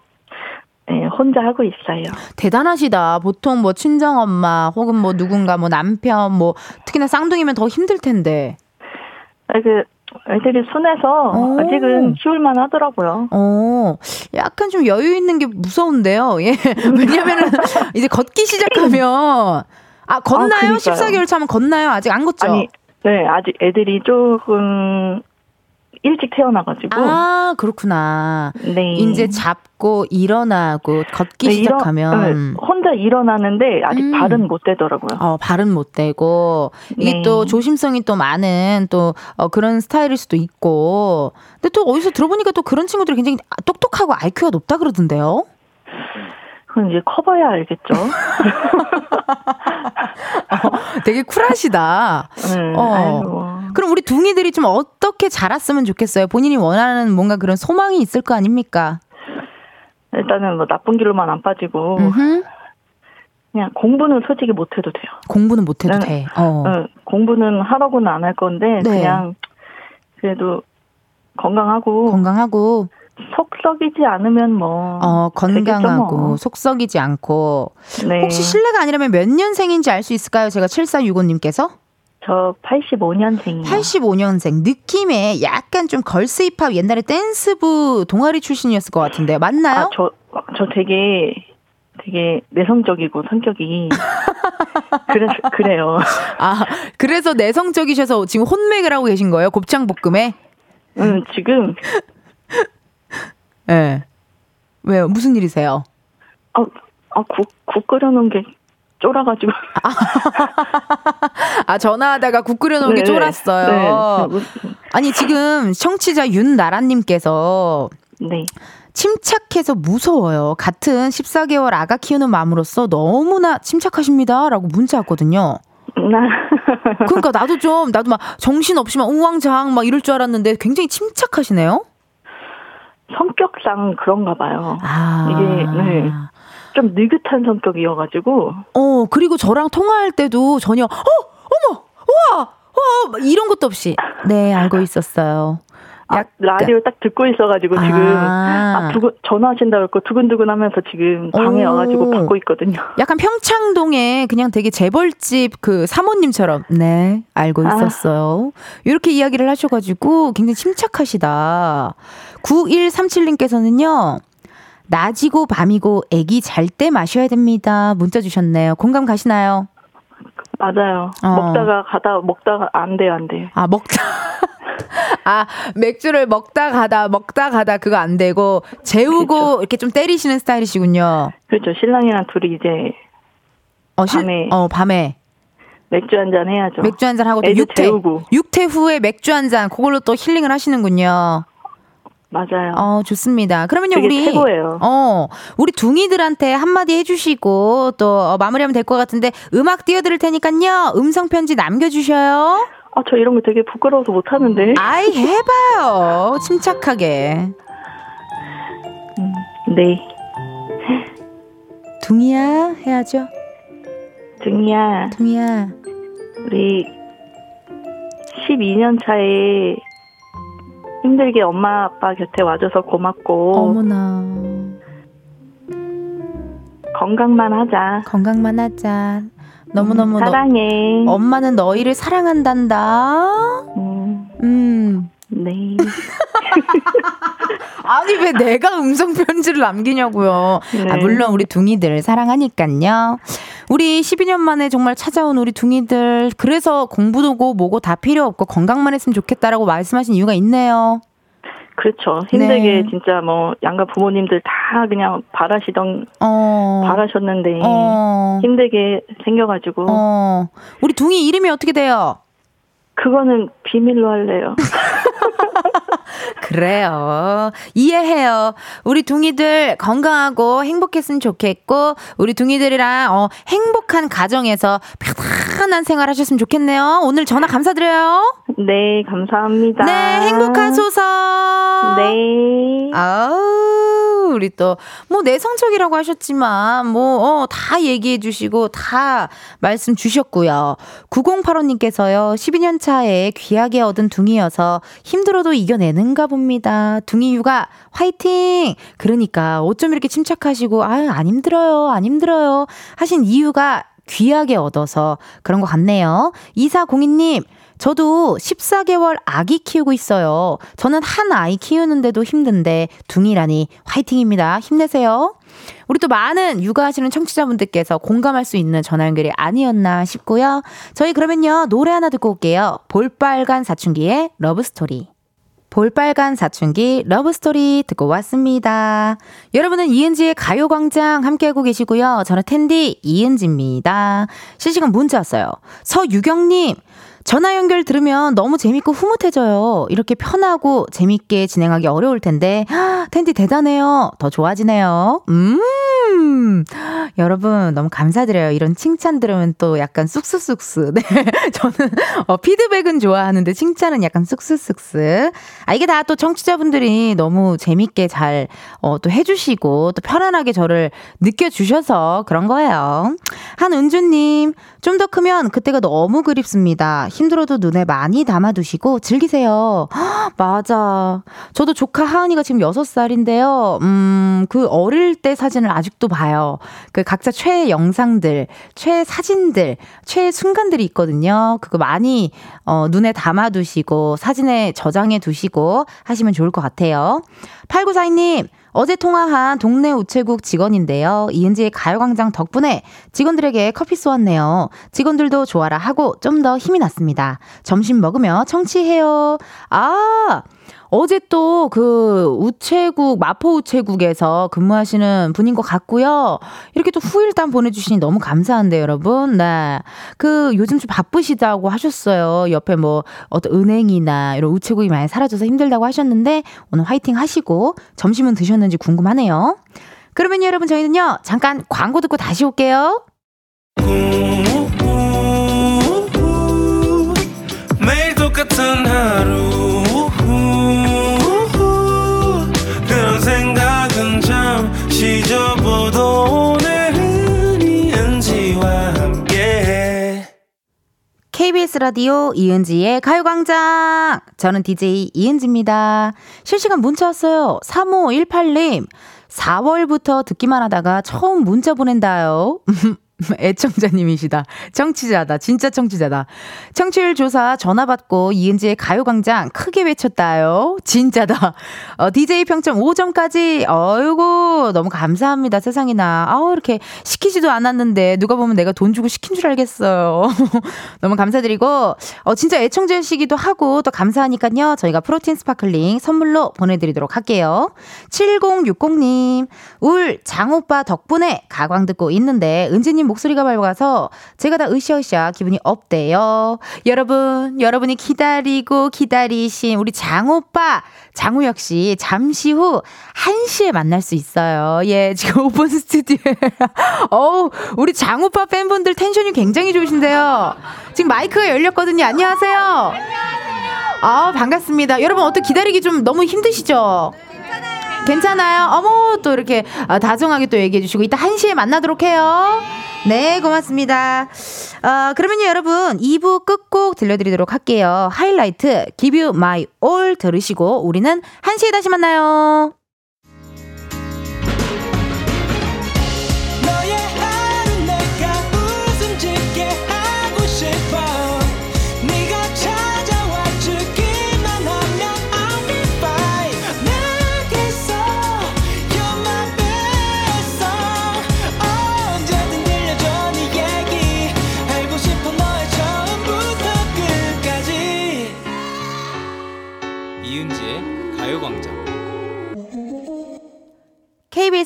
Speaker 2: 네, 혼자 하고 있어요.
Speaker 1: 대단하시다. 보통 뭐 친정 엄마 혹은 뭐 누군가 뭐 남편 뭐 특히나 쌍둥이면 더 힘들 텐데.
Speaker 2: 아, 그 애들이 순해서 오. 아직은 키울만 하더라고요.
Speaker 1: 어, 약간 좀 여유 있는 게 무서운데요. 예. 왜냐면은 이제 걷기 시작하면 아, 걷나요? 아, 14개월 차면 걷나요? 아직 안 걷죠?
Speaker 2: 아니, 네, 아직 애들이 조금 일찍 태어나가지고.
Speaker 1: 아, 그렇구나. 네. 이제 잡고 일어나고 걷기 네, 시작하면. 일어, 네,
Speaker 2: 혼자 일어나는데 아직 음. 발은 못 대더라고요.
Speaker 1: 어, 발은 못 대고. 이게 네. 또 조심성이 또 많은 또 어, 그런 스타일일 수도 있고. 근데 또 어디서 들어보니까 또 그런 친구들이 굉장히 똑똑하고 IQ가 높다 그러던데요?
Speaker 2: 그건 이제 커봐야 알겠죠.
Speaker 1: 어, 되게 쿨하시다. 네, 어. 아이고. 그럼 우리 둥이들이 좀 어떻게 자랐으면 좋겠어요? 본인이 원하는 뭔가 그런 소망이 있을 거 아닙니까?
Speaker 2: 일단은 뭐 나쁜 길로만 안 빠지고 음흠. 그냥 공부는 솔직히 못해도 돼요.
Speaker 1: 공부는 못해도 네. 돼. 어.
Speaker 2: 네, 공부는 하라고는 안 할 건데 네. 그냥 그래도 건강하고
Speaker 1: 건강하고
Speaker 2: 속 썩이지 않으면 뭐.
Speaker 1: 어, 건강하고 뭐. 속 썩이지 않고. 네. 혹시 실례가 아니라면 몇 년생인지 알 수 있을까요? 제가 7465님께서?
Speaker 2: 저 85년생이요.
Speaker 1: 85년생. 느낌에 약간 좀 걸스 힙합 옛날에 댄스부 동아리 출신이었을 것 같은데요. 맞나요?
Speaker 2: 아, 저, 저 되게, 되게 내성적이고 성격이. 그래서, 그래요.
Speaker 1: 아, 그래서 내성적이셔서 지금 혼맥을 하고 계신 거예요? 곱창 볶음에?
Speaker 2: 응, 지금.
Speaker 1: 예. 네. 왜요? 무슨 일이세요?
Speaker 2: 아, 아, 국, 국 끓여놓은 게 쫄아가지고.
Speaker 1: 아, 전화하다가 국 끓여놓은 게 네, 쫄았어요. 네. 아니, 지금 청취자 윤나라님께서. 네. 침착해서 무서워요. 같은 14개월 아가 키우는 마음으로서 너무나 침착하십니다. 라고 문자 왔거든요. 그러니까 나도 좀, 나도 막 정신없이 막 우왕좌왕 막 이럴 줄 알았는데 굉장히 침착하시네요?
Speaker 2: 성격상 그런가 봐요. 아. 이게, 네. 좀 느긋한 성격이어가지고.
Speaker 1: 어, 그리고 저랑 통화할 때도 전혀, 어, 어머, 우와, 와, 이런 것도 없이. 네, 알고 있었어요.
Speaker 2: 아, 라디오 딱 듣고 있어가지고 지금 아, 아 두근 전화하신다 고했고 두근두근하면서 지금 방에 오. 와가지고 받고 있거든요.
Speaker 1: 약간 평창동에 그냥 되게 재벌집 그 사모님처럼 네 알고 아. 있었어요. 아. 이렇게 이야기를 하셔가지고 굉장히 침착하시다. 9137님께서는요. 낮이고 밤이고 애기 잘 때 마셔야 됩니다. 문자 주셨네요. 공감 가시나요?
Speaker 2: 맞아요. 어. 먹다가 가다 먹다가 안 돼요, 안 돼요.
Speaker 1: 아, 먹다 아, 맥주를 먹다 가다, 먹다 가다 그거 안 되고, 재우고 그렇죠. 이렇게 좀 때리시는 스타일이시군요.
Speaker 2: 그렇죠. 신랑이랑 둘이 이제, 어, 실, 밤에.
Speaker 1: 어, 밤에.
Speaker 2: 맥주 한 잔 해야죠.
Speaker 1: 맥주 한 잔 하고 또 육퇴. 재우고. 육퇴 후에 맥주 한 잔, 그걸로 또 힐링을 하시는군요.
Speaker 2: 맞아요.
Speaker 1: 어, 좋습니다. 그러면요, 우리.
Speaker 2: 최고예요.
Speaker 1: 어, 우리 둥이들한테 한마디 해주시고, 또, 어, 마무리하면 될 것 같은데, 음악 띄워드릴 테니까요, 음성편지 남겨주셔요.
Speaker 2: 아, 저 이런 거 되게 부끄러워서 못하는데.
Speaker 1: 아이, 해봐요. 침착하게.
Speaker 2: 음, 네.
Speaker 1: 둥이야, 해야죠.
Speaker 2: 둥이야.
Speaker 1: 둥이야.
Speaker 2: 우리 12년 차에 힘들게 엄마 아빠 곁에 와줘서 고맙고.
Speaker 1: 어머나.
Speaker 2: 건강만 하자.
Speaker 1: 건강만 하자. 너무너무
Speaker 2: 음, 사랑해.
Speaker 1: 너, 엄마는 너희를 사랑한단다. 음. 음.
Speaker 2: 네.
Speaker 1: 아니 왜 내가 음성 편지를 남기냐고요. 네. 아, 물론 우리 둥이들 사랑하니깐요. 우리 12년 만에 정말 찾아온 우리 둥이들 그래서 공부도고 뭐고 다 필요 없고 건강만 했으면 좋겠다라고 말씀하신 이유가 있네요.
Speaker 2: 그렇죠. 힘들게 네. 진짜 뭐 양가 부모님들 다 그냥 바라시던 어. 바라셨는데 어. 힘들게 생겨가지고.
Speaker 1: 어. 우리 둥이 이름이 어떻게 돼요?
Speaker 2: 그거는 비밀로 할래요.
Speaker 1: 그래요. 이해해요. 우리 둥이들 건강하고 행복했으면 좋겠고, 우리 둥이들이랑, 어, 행복한 가정에서 편안한 생활 하셨으면 좋겠네요. 오늘 전화 감사드려요.
Speaker 2: 네, 감사합니다.
Speaker 1: 네, 행복하소서.
Speaker 2: 네.
Speaker 1: 아우, 우리 또, 뭐, 내성적이라고 하셨지만, 뭐, 어, 다 얘기해 주시고, 다 말씀 주셨고요. 9085님께서요, 12년 차에 귀하게 얻은 둥이여서 힘들어도 이겨내는가 봅니다. 둥이 육아 화이팅! 그러니까 어쩜 이렇게 침착하시고 아유 안 힘들어요. 안 힘들어요. 하신 이유가 귀하게 얻어서 그런 것 같네요. 2402님 저도 14개월 아기 키우고 있어요. 저는 한 아이 키우는데도 힘든데 둥이라니 화이팅입니다. 힘내세요. 우리 또 많은 육아하시는 청취자분들께서 공감할 수 있는 전화 연결이 아니었나 싶고요. 저희 그러면요 노래 하나 듣고 올게요. 볼빨간 사춘기의 Love Story. 볼빨간 사춘기 Love Story 듣고 왔습니다. 여러분은 이은지의 가요광장 함께하고 계시고요. 저는 텐디 이은지입니다. 실시간 문자 왔어요. 서유경님, 전화 연결 들으면 너무 재밌고 흐뭇해져요. 이렇게 편하고 재밌게 진행하기 어려울 텐데, 텐디 대단해요. 더 좋아지네요. 음! 여러분, 너무 감사드려요. 이런 칭찬 들으면 또 약간 쑥스쑥스. 네. 저는, 어, 피드백은 좋아하는데 칭찬은 약간 쑥스쑥스. 아, 이게 다 또 청취자분들이 너무 재밌게 잘, 어, 또 해주시고, 또 편안하게 저를 느껴주셔서 그런 거예요. 한은주님, 좀 더 크면 그때가 너무 그립습니다. 힘들어도 눈에 많이 담아두시고 즐기세요. 맞아. 저도 조카 하은이가 지금 6살인데요. 음, 그 어릴 때 사진을 아직도 봐요. 그 각자 최애 영상들, 최애 사진들, 최애 순간들이 있거든요. 그거 많이 어, 눈에 담아두시고 사진에 저장해 두시고 하시면 좋을 것 같아요. 8942님, 어제 통화한 동네 우체국 직원인데요. 이은지의 가요광장 덕분에 직원들에게 커피 쏘았네요. 직원들도 좋아라 하고 좀 더 힘이 났습니다. 점심 먹으며 청취해요. 아! 어제 또 그 우체국, 마포 우체국에서 근무하시는 분인 것 같고요. 이렇게 또 후일담 보내주시니 너무 감사한데요, 여러분. 네. 그 요즘 좀 바쁘시다고 하셨어요. 옆에 뭐 어떤 은행이나 이런 우체국이 많이 사라져서 힘들다고 하셨는데 오늘 화이팅 하시고 점심은 드셨는지 궁금하네요. 그러면 여러분 저희는요, 잠깐 광고 듣고 다시 올게요. 매일 똑같은 하루 KBS 라디오 이은지의 가요광장 저는 DJ 이은지입니다. 실시간 문자 왔어요. 3518님 4월부터 듣기만 하다가 처음 문자 보낸다요. 애청자님이시다. 청취자다. 진짜 청취자다. 청취율 조사 전화 받고 이은지의 가요광장 크게 외쳤다요. 진짜다. 어, DJ 평점 5점까지. 어이구, 너무 감사합니다. 세상에나. 아우, 이렇게 시키지도 않았는데 누가 보면 내가 돈 주고 시킨 줄 알겠어요. 너무 감사드리고, 어, 진짜 애청자시기도 하고 또 감사하니까요. 저희가 프로틴 sparkling 선물로 보내드리도록 할게요. 7060님, 울 장오빠 덕분에 가광 듣고 있는데 은지님 목소리가 밝아서 제가 다 으쌰으쌰 기분이 업돼요. 여러분, 여러분이 기다리고 기다리신 우리 장오빠, 장우혁 씨 잠시 후 1시에 만날 수 있어요. 예, 지금 오픈 스튜디오에. 어우, 우리 장오빠 팬분들 텐션이 굉장히 좋으신데요. 지금 마이크가 열렸거든요. 안녕하세요. 안녕하세요. 아, 반갑습니다. 여러분, 어떻게 기다리기 좀 너무 힘드시죠? 괜찮아요? 어머, 또 이렇게 아, 다정하게 또 얘기해 주시고, 이따 1시에 만나도록 해요. 네, 고맙습니다. 어, 그러면요, 여러분, 2부 끝곡 들려드리도록 할게요. 하이라이트, Give You My All 들으시고, 우리는 1시에 다시 만나요.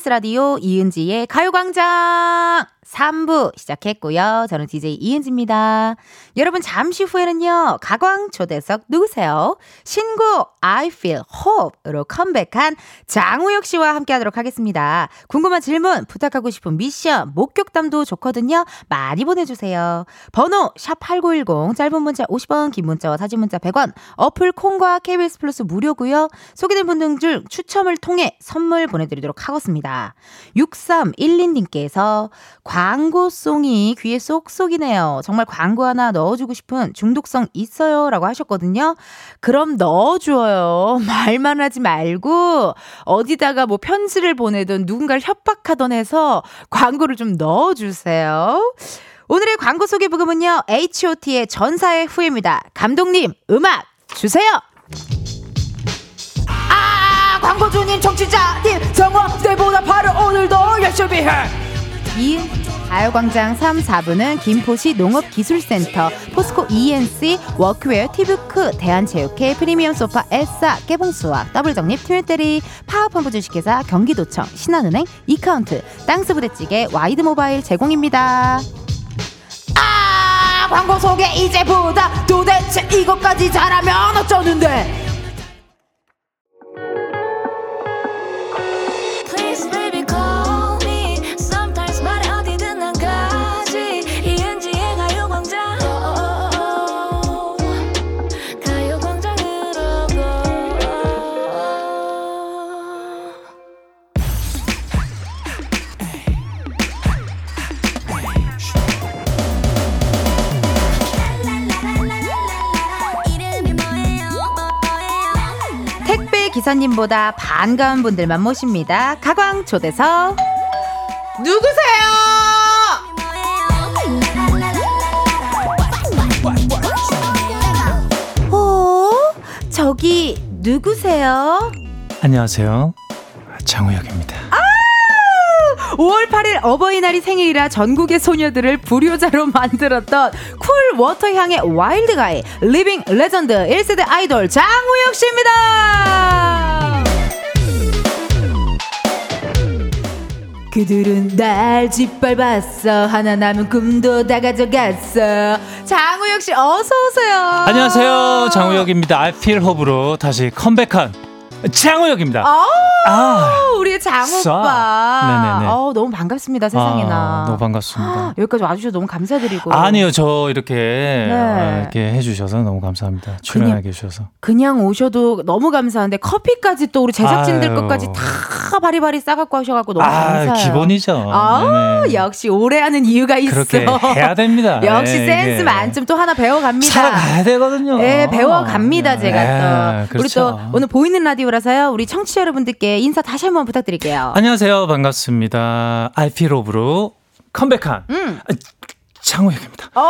Speaker 1: 라디오 이은지의 가요광장 3부 시작했고요. 저는 DJ 이은지입니다. 여러분 잠시 후에는요. 가광 초대석 누구세요? 신곡 I Feel Hope으로 컴백한 장우혁 씨와 함께 하도록 하겠습니다. 궁금한 질문, 부탁하고 싶은 미션, 목격담도 좋거든요. 많이 보내주세요. 번호 샵8910 짧은 문자 50원 긴 문자와 사진 문자 100원 어플 콩과 KBS 플러스 무료고요. 소개된 분들 중 추첨을 통해 선물 보내드리도록 하겠습니다. 6312님께서 광고송이 귀에 쏙쏙이네요. 정말 광고 하나 넣어주고 싶은 중독성 있어요. 라고 하셨거든요. 그럼 넣어줘요. 말만 하지 말고, 어디다가 뭐 편지를 보내든 누군가를 협박하던 해서 광고를 좀 넣어주세요. 오늘의 광고 소개 부금은요, H.O.T의 전사의 후예입니다. 감독님, 음악 주세요! 아, 광고주님, 청취자님, 정원 때보다 바로 오늘도 열심히 해! 이 가요광장 3, 4부는 김포시 농업기술센터, 포스코 ENC, 워크웨어, 티브크, 대한체육회, 프리미엄 소파, 에싸, 깨봉수학, 더블정립, 트윈테리, 파워펌프 주식회사, 경기도청, 신한은행, 이카운트, 땅스부대찌개, 와이드모바일 제공입니다. 아 광고 소개 이제보다 도대체 이것까지 잘하면 어쩌는데 기사님보다 반가운 분들만 모십니다. 가광 초대석 누구세요? 어? 저기 누구세요?
Speaker 3: 안녕하세요. 장우혁입니다. 아!
Speaker 1: 5월 8일 어버이날이 생일이라 전국의 소녀들을 불효자로 만들었던 cool water 향의 wild guy living legend 1세대 아이돌 장우혁 씨입니다. 그들은 날 짓밟았어. 하나 남은 꿈도 다 가져갔어. 장우혁 씨 어서 오세요.
Speaker 3: 안녕하세요. 장우혁입니다. I feel hope로 다시 컴백한 장우혁입니다.
Speaker 1: 아, 아 우리 장오빠. 네네네. 어, 너무 반갑습니다, 세상에나. 아,
Speaker 3: 너무 반갑습니다.
Speaker 1: 여기까지 와주셔서 너무 감사드리고.
Speaker 3: 아니요, 저 이렇게, 네. 어, 이렇게 해주셔서 너무 감사합니다. 출연해 주셔서.
Speaker 1: 그냥 오셔도 너무 감사한데 커피까지 또 우리 제작진들 아유. 것까지 다 바리바리 싸갖고 하셔갖고 너무 아, 감사해요.
Speaker 3: 기본이죠.
Speaker 1: 아. 역시 오래 하는 이유가 있어.
Speaker 3: 그렇게 해야 됩니다.
Speaker 1: 역시 네, 센스 만점 또 하나 배워갑니다.
Speaker 3: 살아가야 되거든요.
Speaker 1: 네, 배워갑니다, 제가 네, 또. 그렇죠. 우리 또 오늘 보이는 라디오라서요. 우리 청취자 여러분들께 인사 다시 한번 부탁드릴게요.
Speaker 3: 안녕하세요. 반갑습니다. 알피로브로 컴백한 음. 장우혁입니다. 어!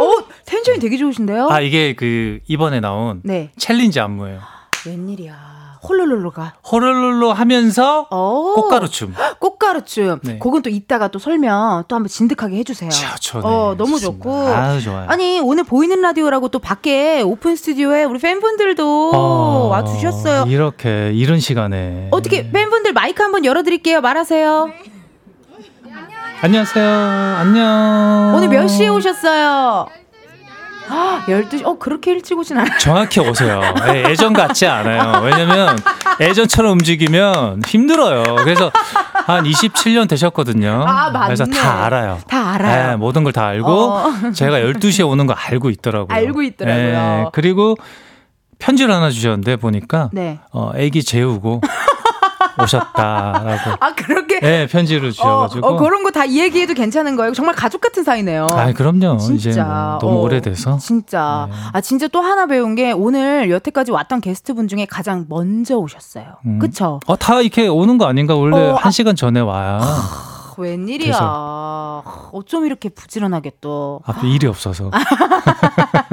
Speaker 1: 어, 텐션이 되게 좋으신데요?
Speaker 3: 아, 이게 그 이번에 나온 네. challenge 안무예요.
Speaker 1: 웬일이야. 홀룰룰루가
Speaker 3: 홀룰룰루 하면서 오. 꽃가루춤.
Speaker 1: 꽃가루춤. 네. 그건 또 이따가 또 설명 또 한번 진득하게 해주세요.
Speaker 3: 저,
Speaker 1: 어 너무 좋고.
Speaker 3: 아 좋아요.
Speaker 1: 아니 오늘 보이는 라디오라고 또 밖에 오픈 스튜디오에 우리 팬분들도 어, 와주셨어요.
Speaker 3: 이렇게 이런 시간에
Speaker 1: 어떻게 팬분들 마이크 한번 열어드릴게요. 말하세요. 네.
Speaker 3: 안녕하세요. 안녕.
Speaker 1: 오늘 몇 시에 오셨어요? 아, 12시, 어, 그렇게 일찍 오진 않아요.
Speaker 3: 정확히 오세요. 네, 예전 같지 않아요. 왜냐면 예전처럼 움직이면 힘들어요. 그래서 한 27년 되셨거든요.
Speaker 1: 아, 맞네.
Speaker 3: 그래서 다 알아요.
Speaker 1: 다 알아요.
Speaker 3: 네, 모든 걸 다 알고 어. 제가 12시에 오는 거 알고 있더라고요.
Speaker 1: 알고 있더라고요. 네,
Speaker 3: 그리고 편지를 하나 주셨는데 보니까 네. 어, 애기 재우고 오셨다라고.
Speaker 1: 아 그렇게?
Speaker 3: 네 편지를 주셔가지고.
Speaker 1: 어, 어 그런 거다 이야기해도 괜찮은 거예요. 정말 가족 같은 사이네요.
Speaker 3: 아 그럼요. 진짜. 이제 뭐 너무 어, 오래돼서.
Speaker 1: 진짜. 네. 아 진짜 또 하나 배운 게 오늘 여태까지 왔던 게스트분 중에 가장 먼저 오셨어요. 음. 그쵸?
Speaker 3: 어다 이렇게 오는 거 아닌가 원래 어, 한 아, 시간 전에 와야.
Speaker 1: 웬일이야. 그래서. 어쩜 이렇게 부지런하게 또.
Speaker 3: 앞에 일이 없어서.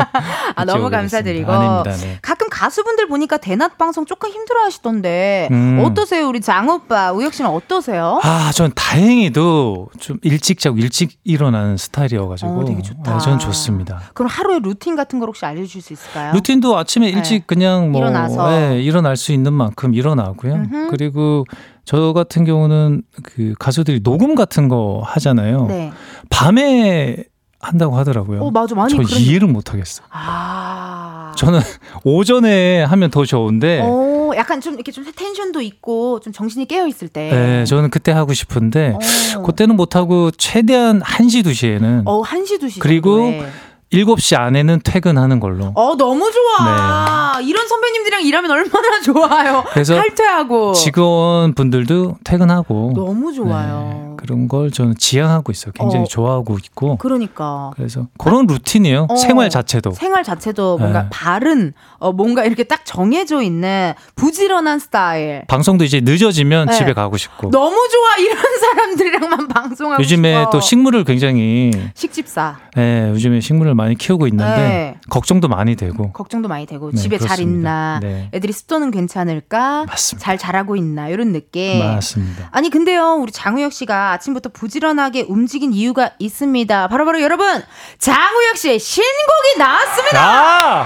Speaker 1: 아, 너무 감사드리고. 아닙니다, 네. 가끔 가수분들 보니까 대낮 방송 조금 힘들어 하시던데, 음. 어떠세요? 우리 장 오빠, 우혁 씨는 어떠세요?
Speaker 3: 아, 전 다행히도 좀 일찍 자고 일찍 일어나는 스타일이어가지고. 어, 되게 좋다. 네, 전 좋습니다.
Speaker 1: 그럼 하루에 루틴 같은 걸 혹시 알려주실 수 있을까요?
Speaker 3: 루틴도 아침에 일찍 네. 그냥 뭐. 일어나서. 네, 일어날 수 있는 만큼 일어나고요. 음흠. 그리고 저 같은 경우는 그 가수들이 녹음 같은 거 하잖아요. 네. 밤에 한다고 하더라고요.
Speaker 1: 어, 맞아. 많이
Speaker 3: 저 그런... 이해를 못 하겠어. 아. 저는 오전에 하면 더 좋은데.
Speaker 1: 어, 약간 좀 이렇게 좀 텐션도 있고 좀 정신이 깨어 있을 때.
Speaker 3: 네, 저는 그때 하고 싶은데 어. 그때는 못 하고 최대한 1시 2시에는
Speaker 1: 어, 1시 2시.
Speaker 3: 그리고 정도에. 7시 안에는 퇴근하는 걸로.
Speaker 1: 어, 너무 좋아. 네. 이런 선배님들이랑 일하면 얼마나 좋아요. 그래서 탈퇴하고.
Speaker 3: 직원분들도 퇴근하고.
Speaker 1: 너무 좋아요.
Speaker 3: 네. 그런 걸 저는 지향하고 있어요. 굉장히 어. 좋아하고 있고.
Speaker 1: 그러니까.
Speaker 3: 그래서 그런 루틴이에요. 어. 생활 자체도.
Speaker 1: 생활 자체도 뭔가 네. 바른, 어, 뭔가 이렇게 딱 정해져 있는 부지런한 스타일.
Speaker 3: 방송도 이제 늦어지면 네. 집에 가고 싶고.
Speaker 1: 너무 좋아. 이런 사람들이랑만 방송하고
Speaker 3: 요즘에
Speaker 1: 싶어.
Speaker 3: 또 식물을 굉장히.
Speaker 1: 식집사.
Speaker 3: 네, 요즘에 식물을 많이 키우고 있는데 네. 걱정도 많이 되고
Speaker 1: 걱정도 많이 되고 네, 집에 그렇습니다. 잘 있나 네. 애들이 습도는 괜찮을까
Speaker 3: 맞습니다.
Speaker 1: 잘 자라고 있나 이런 느낌
Speaker 3: 맞습니다.
Speaker 1: 아니 근데요 우리 장우혁 씨가 아침부터 부지런하게 움직인 이유가 있습니다 바로바로 바로 여러분 장우혁 씨의 신곡이 나왔습니다
Speaker 3: 아!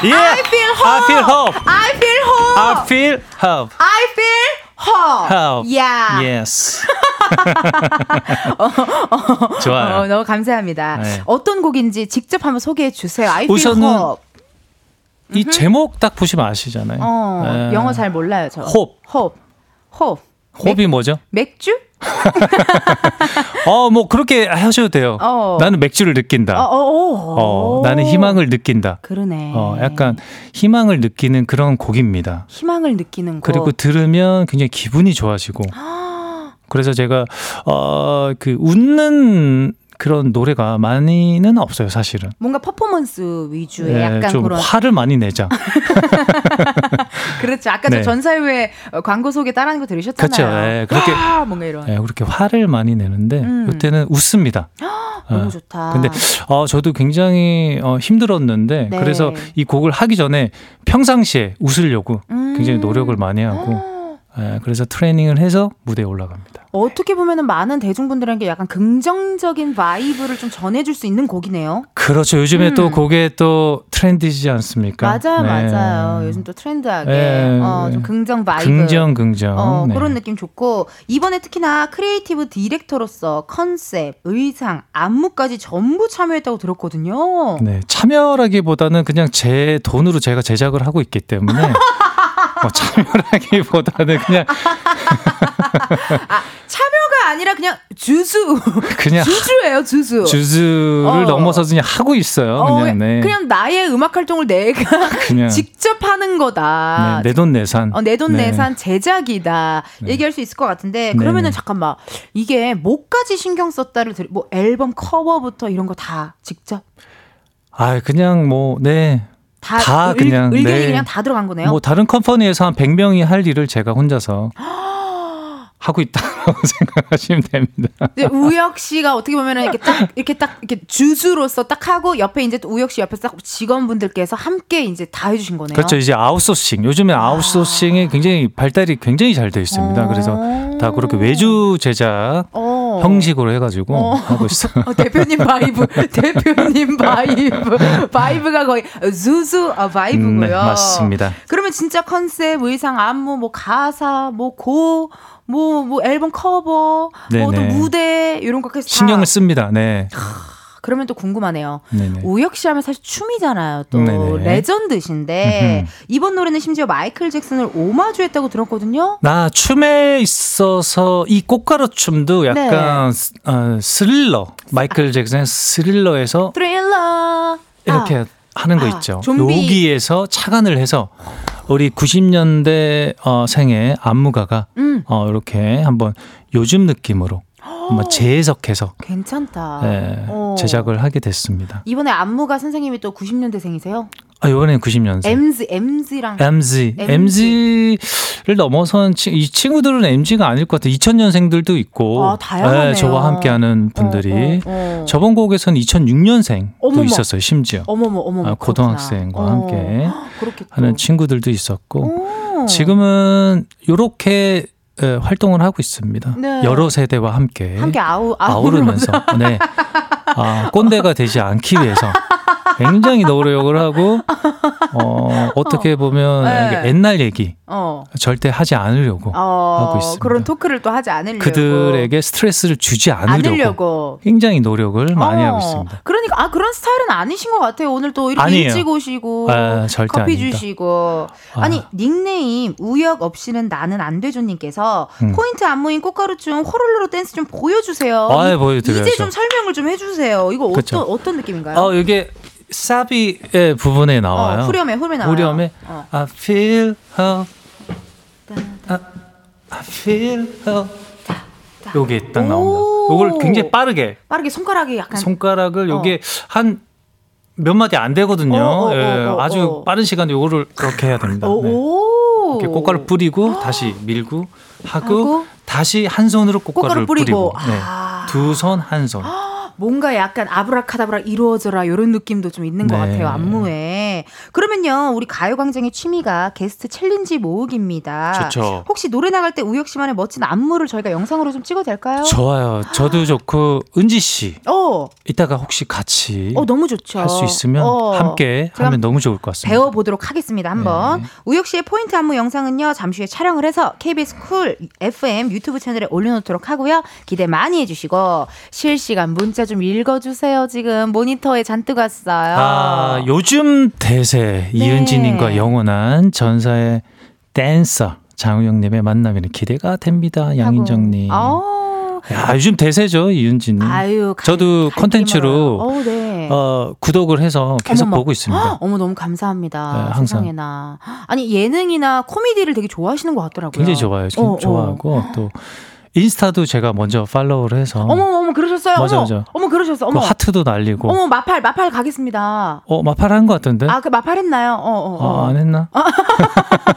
Speaker 1: Yeah. I feel hope.
Speaker 3: I feel hope.
Speaker 1: I feel hope.
Speaker 3: I feel hope.
Speaker 1: Feel
Speaker 3: hope.
Speaker 1: Yeah.
Speaker 3: Yes. 어, 어, 좋아요.
Speaker 1: 어, 너무 감사합니다. 네. 어떤 곡인지 직접 한번 소개해 주세요. I 우선은 hope.
Speaker 3: 이 제목 딱 보시면 아시잖아요.
Speaker 1: 어, 네. 영어 잘 몰라요, 저.
Speaker 3: hope.
Speaker 1: hope. hope.
Speaker 3: 호흡 이 맥, 뭐죠?
Speaker 1: 맥주?
Speaker 3: 어, 뭐 그렇게 하셔도 돼요. 어. 나는 맥주를 느낀다.
Speaker 1: 어, 어,
Speaker 3: 어, 나는 희망을 느낀다.
Speaker 1: 그러네.
Speaker 3: 어, 약간 희망을 느끼는 그런 곡입니다.
Speaker 1: 희망을 느끼는 곡.
Speaker 3: 그리고 들으면 굉장히 기분이 좋아지고. 그래서 제가 어 그 웃는 그런 노래가 많이는 없어요, 사실은.
Speaker 1: 뭔가 퍼포먼스 위주의 네, 약간
Speaker 3: 좀
Speaker 1: 그런
Speaker 3: 화를 많이 내자.
Speaker 1: 그렇죠. 아까 네. 저 전사의 후예 광고 소개 따라하는 거 들으셨잖아요.
Speaker 3: 그렇죠. 네, 그렇게
Speaker 1: 아, 뭔가 이런.
Speaker 3: 네, 그렇게 화를 많이 내는데 음. 이때는 웃습니다.
Speaker 1: 너무 네. 좋다.
Speaker 3: 근데 어, 저도 굉장히 어, 힘들었는데 네. 그래서 이 곡을 하기 전에 평상시에 웃으려고 음. 굉장히 노력을 많이 하고 네, 그래서 트레이닝을 해서 무대에 올라갑니다.
Speaker 1: 어떻게 보면 많은 대중분들에게 약간 긍정적인 vibe를 좀 전해줄 수 있는 곡이네요.
Speaker 3: 그렇죠. 요즘에 음. 또 곡에 또 트렌드이지 않습니까?
Speaker 1: 맞아요, 네. 맞아요. 요즘 또 트렌드하게 네. 어, 좀 긍정 vibe.
Speaker 3: 긍정, 긍정.
Speaker 1: 어, 네. 그런 느낌 좋고 이번에 특히나 creative director로서 컨셉, 의상, 안무까지 전부 참여했다고 들었거든요.
Speaker 3: 네, 참여라기보다는 그냥 제 돈으로 제가 제작을 하고 있기 때문에. 어, 참여라기보다는 그냥
Speaker 1: 아, 참여가 아니라 그냥 주주. 그냥 주주예요, 주주.
Speaker 3: 주주를 어. 넘어서 그냥 하고 있어요. 어, 그냥 네.
Speaker 1: 그냥 나의 음악 활동을 내가 그냥 직접 하는 거다.
Speaker 3: 네, 내돈 내산.
Speaker 1: 어, 내돈 네. 내산 제작이다. 네. 얘기할 수 있을 것 같은데 그러면은 잠깐만 이게 뭐까지 신경 썼다를 들, 뭐 앨범 커버부터 이런 거 다 직접?
Speaker 3: 아, 그냥 뭐 네.
Speaker 1: 다, 다 의, 그냥 의견이 네. 그냥 다 들어간 거네요.
Speaker 3: 뭐 다른 컴퍼니에서 한 100명이 할 일을 제가 혼자서 하고 있다고 생각하시면 됩니다.
Speaker 1: 우혁 씨가 어떻게 보면은 이렇게 딱 이렇게 딱 이렇게 주주로서 딱 하고 옆에 이제 또 우혁 씨 옆에서 딱 직원분들께서 함께 이제 다 해주신 거네요.
Speaker 3: 그렇죠. 이제 아웃소싱. 요즘에 아. 아웃소싱이 굉장히 발달이 굉장히 잘돼 있습니다. 어. 그래서 다 그렇게 외주 제작 어. 형식으로 해가지고 어. 하고 있어요.
Speaker 1: 어, 대표님 vibe, 대표님 vibe, vibe가 거의 주주 vibe고요. 네,
Speaker 3: 맞습니다.
Speaker 1: 그러면 진짜 컨셉, 의상, 안무, 뭐 가사, 뭐고 뭐, 뭐 앨범 커버, 뭐 또 무대 이런 것까지
Speaker 3: 신경을 씁니다. 네.
Speaker 1: 그러면 또 궁금하네요. 네네. 우혁 씨 하면 사실 춤이잖아요. 또 네네. legend신데 이번 노래는 심지어 마이클 잭슨을 오마주했다고 들었거든요.
Speaker 3: 나 춤에 있어서 이 꽃가루 춤도 약간 네. 어, 스릴러 마이클 잭슨의 스릴러에서
Speaker 1: 스릴러
Speaker 3: 이렇게 아. 하는 거 아, 있죠. 좀비. 여기에서 착안을 해서 우리 90년대 어, 생의 안무가가 음. 어, 이렇게 한번 요즘 느낌으로 한번 재해석해서
Speaker 1: 괜찮다.
Speaker 3: 네, 제작을 하게 됐습니다.
Speaker 1: 이번에 안무가 선생님이 또 90년대생이세요?
Speaker 3: 아, 이번엔 90년생.
Speaker 1: MZ, MZ랑.
Speaker 3: MZ. MZ. 를 넘어선 치, 이 친구들은 MZ가 아닐 것 같아요. 2000년생들도 있고.
Speaker 1: 아, 다양하네요. 네,
Speaker 3: 저와 함께 하는 분들이. 어, 어, 어. 저번 곡에서는 2006년생도 있었어요, 심지어.
Speaker 1: 어머머, 어머머. 아,
Speaker 3: 고등학생과 그렇구나. 함께 하는 친구들도 있었고. 지금은 요렇게 예, 활동을 하고 있습니다. 네. 여러 세대와 함께
Speaker 1: 함께 아우
Speaker 3: 아우르면서 네. 아, 꼰대가 되지 않기 위해서 굉장히 노력을 하고 어, 어떻게 보면 네. 옛날 얘기 어. 절대 하지 않으려고 어, 하고 있습니다.
Speaker 1: 그런 토크를 또 하지 않으려고
Speaker 3: 그들에게 스트레스를 주지 않으려고, 않으려고. 굉장히 노력을 많이 하고 있습니다.
Speaker 1: 그러니까 아 그런 스타일은 아니신 것 같아요. 오늘 또 이렇게 아니에요. 일찍 오시고 아, 커피 아닙니다. 주시고 아. 아니 닉네임 우역 없이는 나는 안 되죠님께서 음. 포인트 안무인 꽃가루춤 호롤로로 댄스 좀 보여주세요.
Speaker 3: 아, 보여드려요.
Speaker 1: 이제 좀 설명을 좀 해주세요. 이거 그쵸. 어떤 어떤 느낌인가요?
Speaker 3: 어 이게 사비의 부분에 나와요.
Speaker 1: 어, 후렴에 후렴에 나와요.
Speaker 3: 후렴에 어. I feel her, I, I feel her. 요게 딱 나옵니다. 요걸 굉장히 빠르게
Speaker 1: 빠르게 손가락이 약간
Speaker 3: 손가락을 요게 어. 한몇 마디 안 되거든요. 어, 어, 예, 어, 아주 빠른 시간에 요거를 그렇게 해야 됩니다. 네. 이렇게 꽃가루 뿌리고 다시 밀고 하고, 하고, 다시 한 손으로 꽃가루를 뿌리고, 뿌리고. 네. 아. 두손 한 손.
Speaker 1: 뭔가 약간 아브라카다브라 이루어져라 이런 느낌도 좀 있는 네. 것 같아요 안무에. 그러면요 우리 가요광장의 취미가 게스트 challenge 모으기입니다.
Speaker 3: 좋죠.
Speaker 1: 혹시 노래 나갈 때 우혁 씨만의 멋진 안무를 저희가 영상으로 좀 찍어도 될까요?
Speaker 3: 좋아요. 저도 좋고 은지 씨. 어. 이따가 혹시 같이.
Speaker 1: 어 너무 좋죠.
Speaker 3: 할 수 있으면 어. 함께 하면 너무 좋을 것 같습니다.
Speaker 1: 배워보도록 하겠습니다 한번. 네. 우혁 씨의 포인트 안무 영상은요 잠시 후에 촬영을 해서 KBS 쿨 FM 유튜브 채널에 올려놓도록 하고요 기대 많이 해주시고 실시간 문자 좀 읽어주세요. 지금 모니터에 잔뜩 왔어요.
Speaker 3: 아, 요즘 대세 네. 이은지님과 영원한 전사의 댄서 장우영님의 만남에는 기대가 됩니다. 양인정님. 야, 요즘 대세죠, 이은지님. 아유, 저도 컨텐츠로 어, 네. 어, 구독을 해서 계속 어머머. 보고 있습니다.
Speaker 1: 어머, 너무 감사합니다. 네, 항상. 세상에나. 아니, 예능이나 코미디를 되게 좋아하시는 것 같더라고요.
Speaker 3: 굉장히 좋아요. 어, 어. 좋아하고 어. 또 인스타도 제가 먼저 팔로우를 해서.
Speaker 1: 어머, 어머, 그러셨어요?
Speaker 3: 맞아,
Speaker 1: 어머,
Speaker 3: 맞아.
Speaker 1: 어머, 그러셨어. 어머.
Speaker 3: 그 하트도 날리고.
Speaker 1: 어머, 마팔, 마팔 가겠습니다.
Speaker 3: 어, 마팔 한 것 같던데?
Speaker 1: 아, 그 마팔 했나요? 어, 어, 어.
Speaker 3: 어안 했나?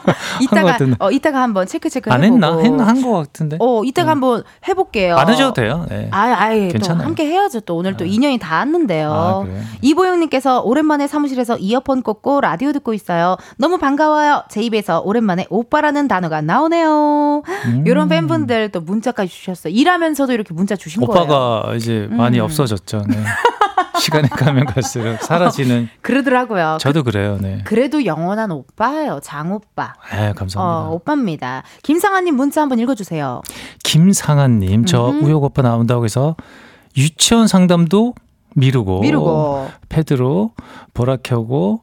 Speaker 1: 이따가, 어, 이따가 한번 체크, 체크.
Speaker 3: 안
Speaker 1: 해보고.
Speaker 3: 했나? 했나? 한 것 같은데?
Speaker 1: 어, 이따가 음. 한번 해볼게요.
Speaker 3: 안 해줘도 돼요. 네.
Speaker 1: 아, 아예. 괜찮아요. 함께 해야죠. 또 오늘 또 네. 인연이 닿았는데요. 아, 그래. 이보영님께서 오랜만에 사무실에서 이어폰 꽂고 라디오 듣고 있어요. 너무 반가워요. 제 입에서 오랜만에 오빠라는 단어가 나오네요. 음. 이런 팬분들 또 문자 까지 주셨어요. 일하면서도 이렇게 문자 주신
Speaker 3: 오빠가
Speaker 1: 거예요.
Speaker 3: 오빠가 이제 음. 많이 없어졌죠. 네. 시간이 가면 갈수록 사라지는.
Speaker 1: 그러더라고요.
Speaker 3: 저도 그래요. 네.
Speaker 1: 그래도 영원한 오빠예요. 장 오빠.
Speaker 3: 네, 감사합니다. 어,
Speaker 1: 오빠입니다. 김상아님 문자 한번 읽어주세요.
Speaker 3: 김상아님, 저 음. 우혁 오빠 나온다고 해서 유치원 상담도 미루고, 미루고. 패드로 보라 켜고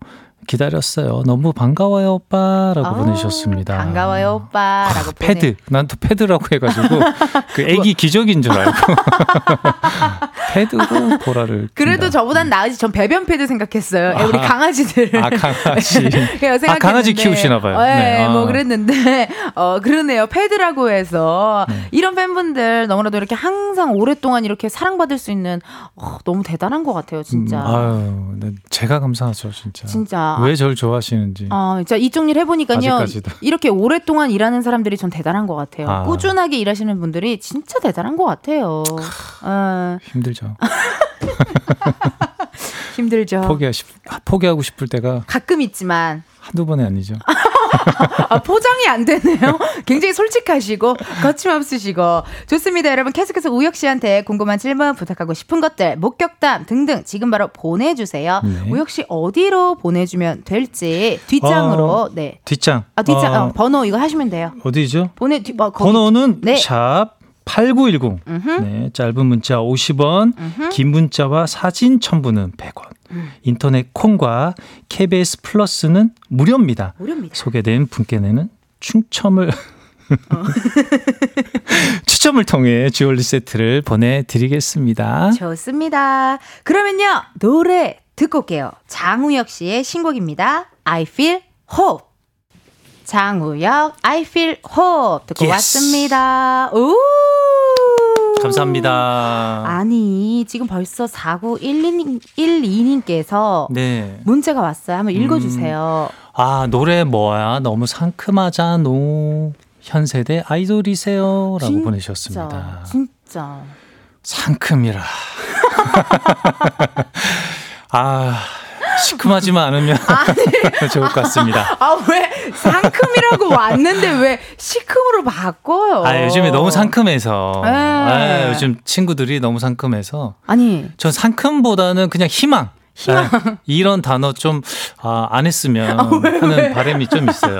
Speaker 3: 기다렸어요. 너무 반가워요, 오빠라고 아, 보내주셨습니다.
Speaker 1: 반가워요, 오빠라고. 아,
Speaker 3: 패드. 난 또 패드라고 해가지고 그 애기 기적인 줄 알고. 패드로 보라를.
Speaker 1: 그래도. 저보단 음. 나으지. 전 배변 패드 생각했어요. 아, 우리 강아지들.
Speaker 3: 아 강아지. 아 강아지 키우시나 봐요.
Speaker 1: 네, 네. 뭐 아. 그랬는데 어 그러네요. 패드라고 해서 네. 이런 팬분들 너무나도 이렇게 항상 오랫동안 이렇게 사랑받을 수 있는 어, 너무 대단한 것 같아요, 진짜. 음,
Speaker 3: 아유, 네, 제가 감사하죠, 진짜. 진짜. 왜 저를 좋아하시는지.
Speaker 1: 아, 자 이쪽 일 해보니까요. 아직까지도. 이렇게 오랫동안 일하는 사람들이 전 대단한 것 같아요. 아. 꾸준하게 일하시는 분들이 진짜 대단한 것 같아요.
Speaker 3: 아. 힘들죠.
Speaker 1: 힘들죠.
Speaker 3: 포기하시, 포기하고 싶을 때가
Speaker 1: 가끔 있지만
Speaker 3: 한두 번이 아니죠.
Speaker 1: 아, 포장이 안 되네요. 굉장히 솔직하시고 거침없으시고 좋습니다. 여러분 계속해서 우혁 씨한테 궁금한 질문 부탁하고 싶은 것들 목격담 등등 지금 바로 보내주세요. 네. 우혁 씨 어디로 보내주면 될지 뒷장으로
Speaker 3: 어, 네 뒷장
Speaker 1: 아 뒷장 어, 어, 번호 이거 하시면 돼요.
Speaker 3: 어디죠?
Speaker 1: 보내 뒤,
Speaker 3: 어, 번호는 네. 샵 8910. 네, 짧은 문자 50원, 음흠. 긴 문자와 사진 첨부는 100원. 음. 인터넷 콩과 KBS 플러스는 무료입니다.
Speaker 1: 무료입니다.
Speaker 3: 소개된 분께는 충첨을 어. 추첨을 통해 주얼리 세트를 보내드리겠습니다.
Speaker 1: 좋습니다. 그러면요 노래 듣고 올게요. 장우혁 씨의 신곡입니다. I Feel Hope. 장우혁 I Feel Hope 듣고 yes. 왔습니다. 우
Speaker 3: 감사합니다.
Speaker 1: 아니, 지금 벌써 4912님께서 네. 문제가 왔어요. 한번 읽어주세요. 음,
Speaker 3: 아, 노래 뭐야? 너무 상큼하잖아. 현 세대 아이돌이세요. 라고 진짜, 보내셨습니다.
Speaker 1: 진짜.
Speaker 3: 상큼이라. 아. 시큼하지만 않으면 좋을 것 같습니다.
Speaker 1: 아, 왜 상큼이라고 왔는데 왜 시큼으로 바꿔요?
Speaker 3: 아, 요즘에 너무 상큼해서. 네. 아, 요즘 친구들이 너무 상큼해서.
Speaker 1: 아니.
Speaker 3: 전 상큼보다는 그냥 희망. 희망. 네, 이런 단어 좀, 아, 안 했으면 아, 왜, 하는 왜? 바람이 좀 있어요.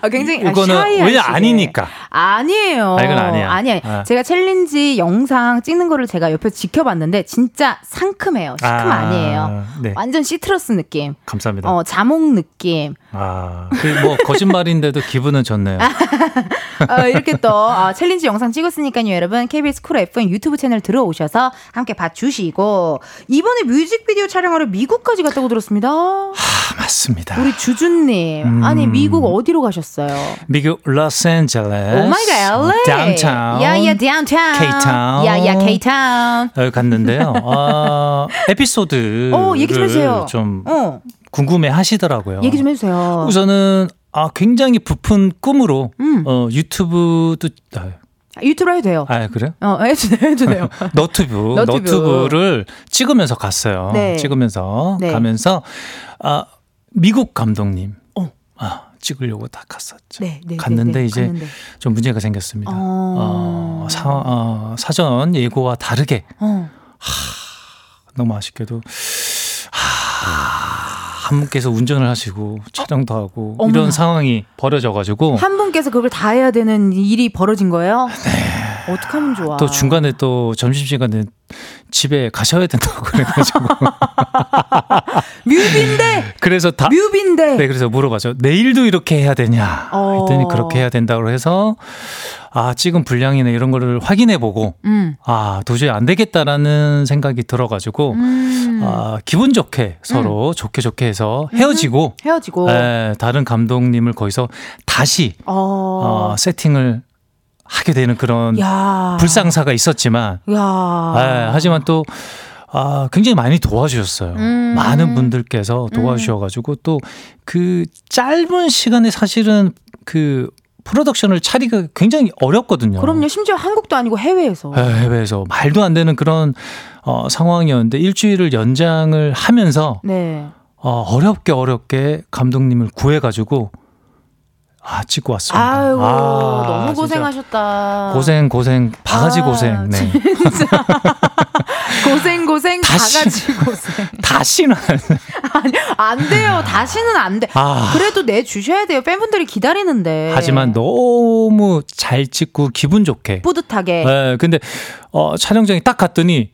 Speaker 1: 아, 굉장히
Speaker 3: 이거는 왜냐 아니니까.
Speaker 1: 아니에요.
Speaker 3: 아, 이건 아니야.
Speaker 1: 아니야. 아. 제가 challenge 영상 찍는 거를 제가 옆에서 지켜봤는데 진짜 상큼해요. 시큼 아니에요 네. 완전 citrus 느낌.
Speaker 3: 감사합니다.
Speaker 1: 어, 자몽 느낌.
Speaker 3: 아, 그뭐 거짓말인데도 기분은 좋네요.
Speaker 1: 어, 이렇게 또 어, challenge 영상 찍었으니까요, 여러분 KBS 쿨 FM 유튜브 채널 들어오셔서 함께 봐주시고 이번에 뮤직비디오 촬영하러 미국까지 갔다고 들었습니다. 아,
Speaker 3: 맞습니다.
Speaker 1: 우리 주주님, 음. 아니 미국 어디로 가셨어요?
Speaker 3: 미국 로스앤젤레스.
Speaker 1: Oh my god, LA.
Speaker 3: downtown.
Speaker 1: 야야
Speaker 3: downtown. K-town.
Speaker 1: 야야 K-town.
Speaker 3: 갔는데요. 어, 에피소드. 어, 얘기 좀 해주세요. 좀 어. 궁금해 하시더라고요.
Speaker 1: 얘기 좀 해주세요.
Speaker 3: 우선은 아 굉장히 부푼 꿈으로 음. 어 유튜브도 아,
Speaker 1: 유튜브 해도 돼요.
Speaker 3: 아, 그래요?
Speaker 1: 어, 해도 돼요. 해도 돼요.
Speaker 3: 너튜브, 너튜브. 를 찍으면서 갔어요. 네. 찍으면서 네. 가면서 아, 미국 감독님. 어. 아, 찍으려고 딱 갔었죠. 네, 네, 갔는데 네, 네. 이제 갔는데. 좀 문제가 생겼습니다. 어... 어, 사, 어, 사전 예고와 다르게 어. 하, 너무 아쉽게도 하, 한 분께서 운전을 하시고 촬영도 하고 어 이런 상황이 벌어져 가지고
Speaker 1: 한 분께서 그걸 다 해야 되는 일이 벌어진 거예요? 네. 어떡하면 좋아.
Speaker 3: 또 중간에 또 점심시간에 집에 가셔야 된다고 그래가지고
Speaker 1: 뮤비인데
Speaker 3: 그래서 다
Speaker 1: 뮤비인데
Speaker 3: 네 그래서 물어봐죠 내일도 이렇게 해야 되냐 어. 했더니 그렇게 해야 된다고 해서 아 찍은 분량이나 이런 거를 확인해 보고 음. 아 도저히 안 되겠다라는 생각이 들어가지고 음. 아 기분 좋게 서로 음. 좋게 좋게 해서 헤어지고
Speaker 1: 헤어지고
Speaker 3: 에, 다른 감독님을 거기서 다시 어. 어 세팅을 하게 되는 그런 야. 불상사가 있었지만 예, 하지만 또 아, 굉장히 많이 도와주셨어요. 음. 많은 분들께서 도와주셔가지고 또그 짧은 시간에 사실은 그 프로덕션을 차리기가 굉장히 어렵거든요.
Speaker 1: 그럼요. 심지어 한국도 아니고 해외에서.
Speaker 3: 네, 해외에서 말도 안 되는 그런 어, 상황이었는데 일주일을 연장을 하면서 네. 어, 어렵게 어렵게 감독님을 구해가지고 아, 찍고 왔습니다.
Speaker 1: 아유, 아, 너무 고생하셨다.
Speaker 3: 고생, 고생, 바가지 아, 고생. 네. 진짜.
Speaker 1: 고생, 고생, 다시, 바가지 고생.
Speaker 3: 다시는.
Speaker 1: 아니, 안 돼요. 다시는 안 돼. 아. 그래도 내주셔야 돼요. 팬분들이 기다리는데.
Speaker 3: 하지만 너무 잘 찍고 기분 좋게.
Speaker 1: 뿌듯하게.
Speaker 3: 네, 근데, 어, 촬영장에 딱 갔더니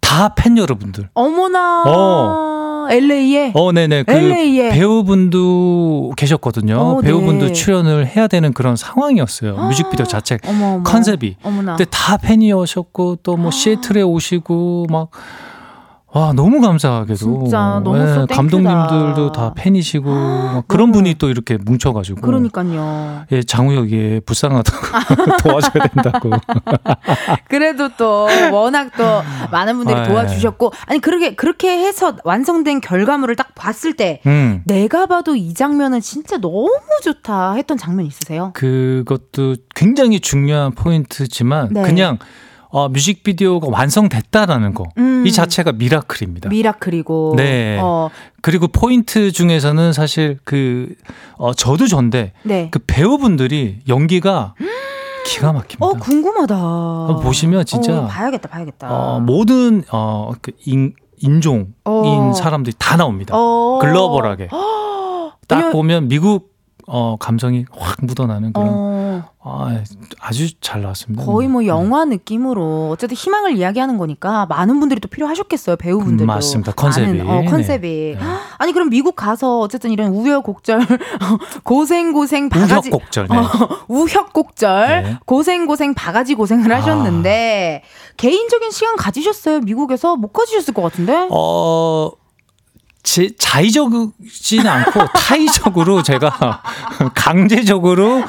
Speaker 3: 다 팬 여러분들.
Speaker 1: 어머나. 어. LA에?
Speaker 3: 어, 네네. 그 LA에. 배우분도 계셨거든요. 어, 네. 배우분도 네. 출연을 해야 되는 그런 상황이었어요. 뮤직비디오 자체 어머, 어머. 컨셉이. 어머나. 근데 다 팬이셨고 또 뭐 시애틀에 오시고 막 와 너무 감사하게도
Speaker 1: 진짜 너무 네,
Speaker 3: 감독님들도 다 팬이시고 아, 그런 분이 또 이렇게 뭉쳐가지고
Speaker 1: 그러니까요.
Speaker 3: 예 장우혁이 불쌍하다고 도와줘야 된다고.
Speaker 1: 그래도 또 워낙 또 많은 분들이 아, 도와주셨고 아니 그렇게 그렇게 해서 완성된 결과물을 딱 봤을 때 음. 내가 봐도 이 장면은 진짜 너무 좋다 했던 장면 있으세요?
Speaker 3: 그것도 굉장히 중요한 포인트지만 네. 그냥. 어, 뮤직비디오가 완성됐다라는 거. 음. 이 자체가 미라클입니다.
Speaker 1: 미라클이고.
Speaker 3: 네. 어. 그리고 포인트 중에서는 사실 그, 어, 저도 전데. 네. 그 배우분들이 연기가 기가 막힙니다.
Speaker 1: 어, 궁금하다.
Speaker 3: 보시면 진짜.
Speaker 1: 어, 봐야겠다, 봐야겠다.
Speaker 3: 어, 모든, 어, 그 인, 인종인 어. 사람들이 다 나옵니다. 어. 글로벌하게. 딱 보면 미국 어, 감성이 확 묻어나는 그런 어. 아, 아주 잘 나왔습니다.
Speaker 1: 거의 뭐 네. 영화 네. 느낌으로 어쨌든 희망을 이야기하는 거니까 많은 분들이 또 필요하셨겠어요 배우분들도.
Speaker 3: 맞습니다. 컨셉이.
Speaker 1: 많은, 어, 컨셉이. 네. 아니 그럼 미국 가서 어쨌든 이런 우여곡절 고생 고생 바가지
Speaker 3: 우혁곡절. 네. 어,
Speaker 1: 우혁곡절 네. 고생 고생 바가지 고생을 아. 하셨는데 개인적인 시간 가지셨어요 미국에서 못 가지셨을 것 같은데.
Speaker 3: 어. 제, 자의적이지는 않고 타의적으로 제가 강제적으로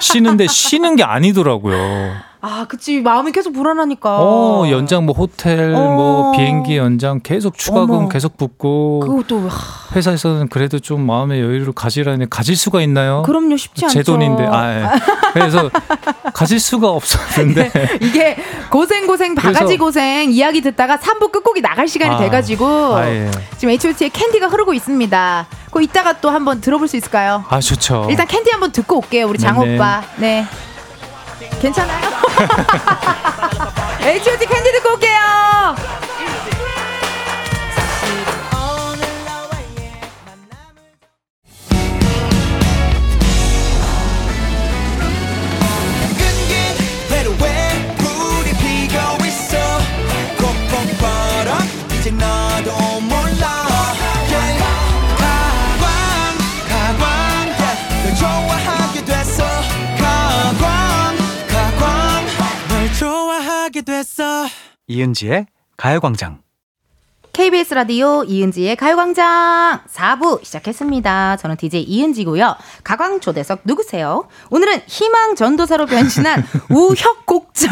Speaker 3: 쉬는데 쉬는 게 아니더라고요.
Speaker 1: 아, 그치. 마음이 계속 불안하니까.
Speaker 3: 어, 연장 뭐 호텔, 뭐 어. 뭐 비행기 연장 계속 추가금 어머. 계속 붙고.
Speaker 1: 그것도
Speaker 3: 회사에서는 그래도 좀 마음의 여유를 가지라니 가질 수가 있나요?
Speaker 1: 그럼요, 쉽지 않죠.
Speaker 3: 제 돈인데. 아, 예. 그래서 가질 수가 없었는데.
Speaker 1: 네, 이게 고생 고생 바가지 고생 이야기 듣다가 3부 끝곡이 나갈 시간이 아, 돼 가지고 아, 예. 지금 H.O.T의 캔디가 흐르고 있습니다. 그 이따가 또 한번 들어볼 수 있을까요?
Speaker 3: 아, 좋죠.
Speaker 1: 일단 캔디 한번 듣고 올게요. 우리 장 네네. 오빠. 네. 괜찮아요? H.O.T 캔디 듣고 올게요.
Speaker 4: 이은지의 가요광장.
Speaker 1: KBS 라디오 이은지의 가요광장 4부 시작했습니다. 저는 DJ 이은지고요. 가광 초대석 누구세요? 오늘은 희망 전도사로 변신한 우혁곡절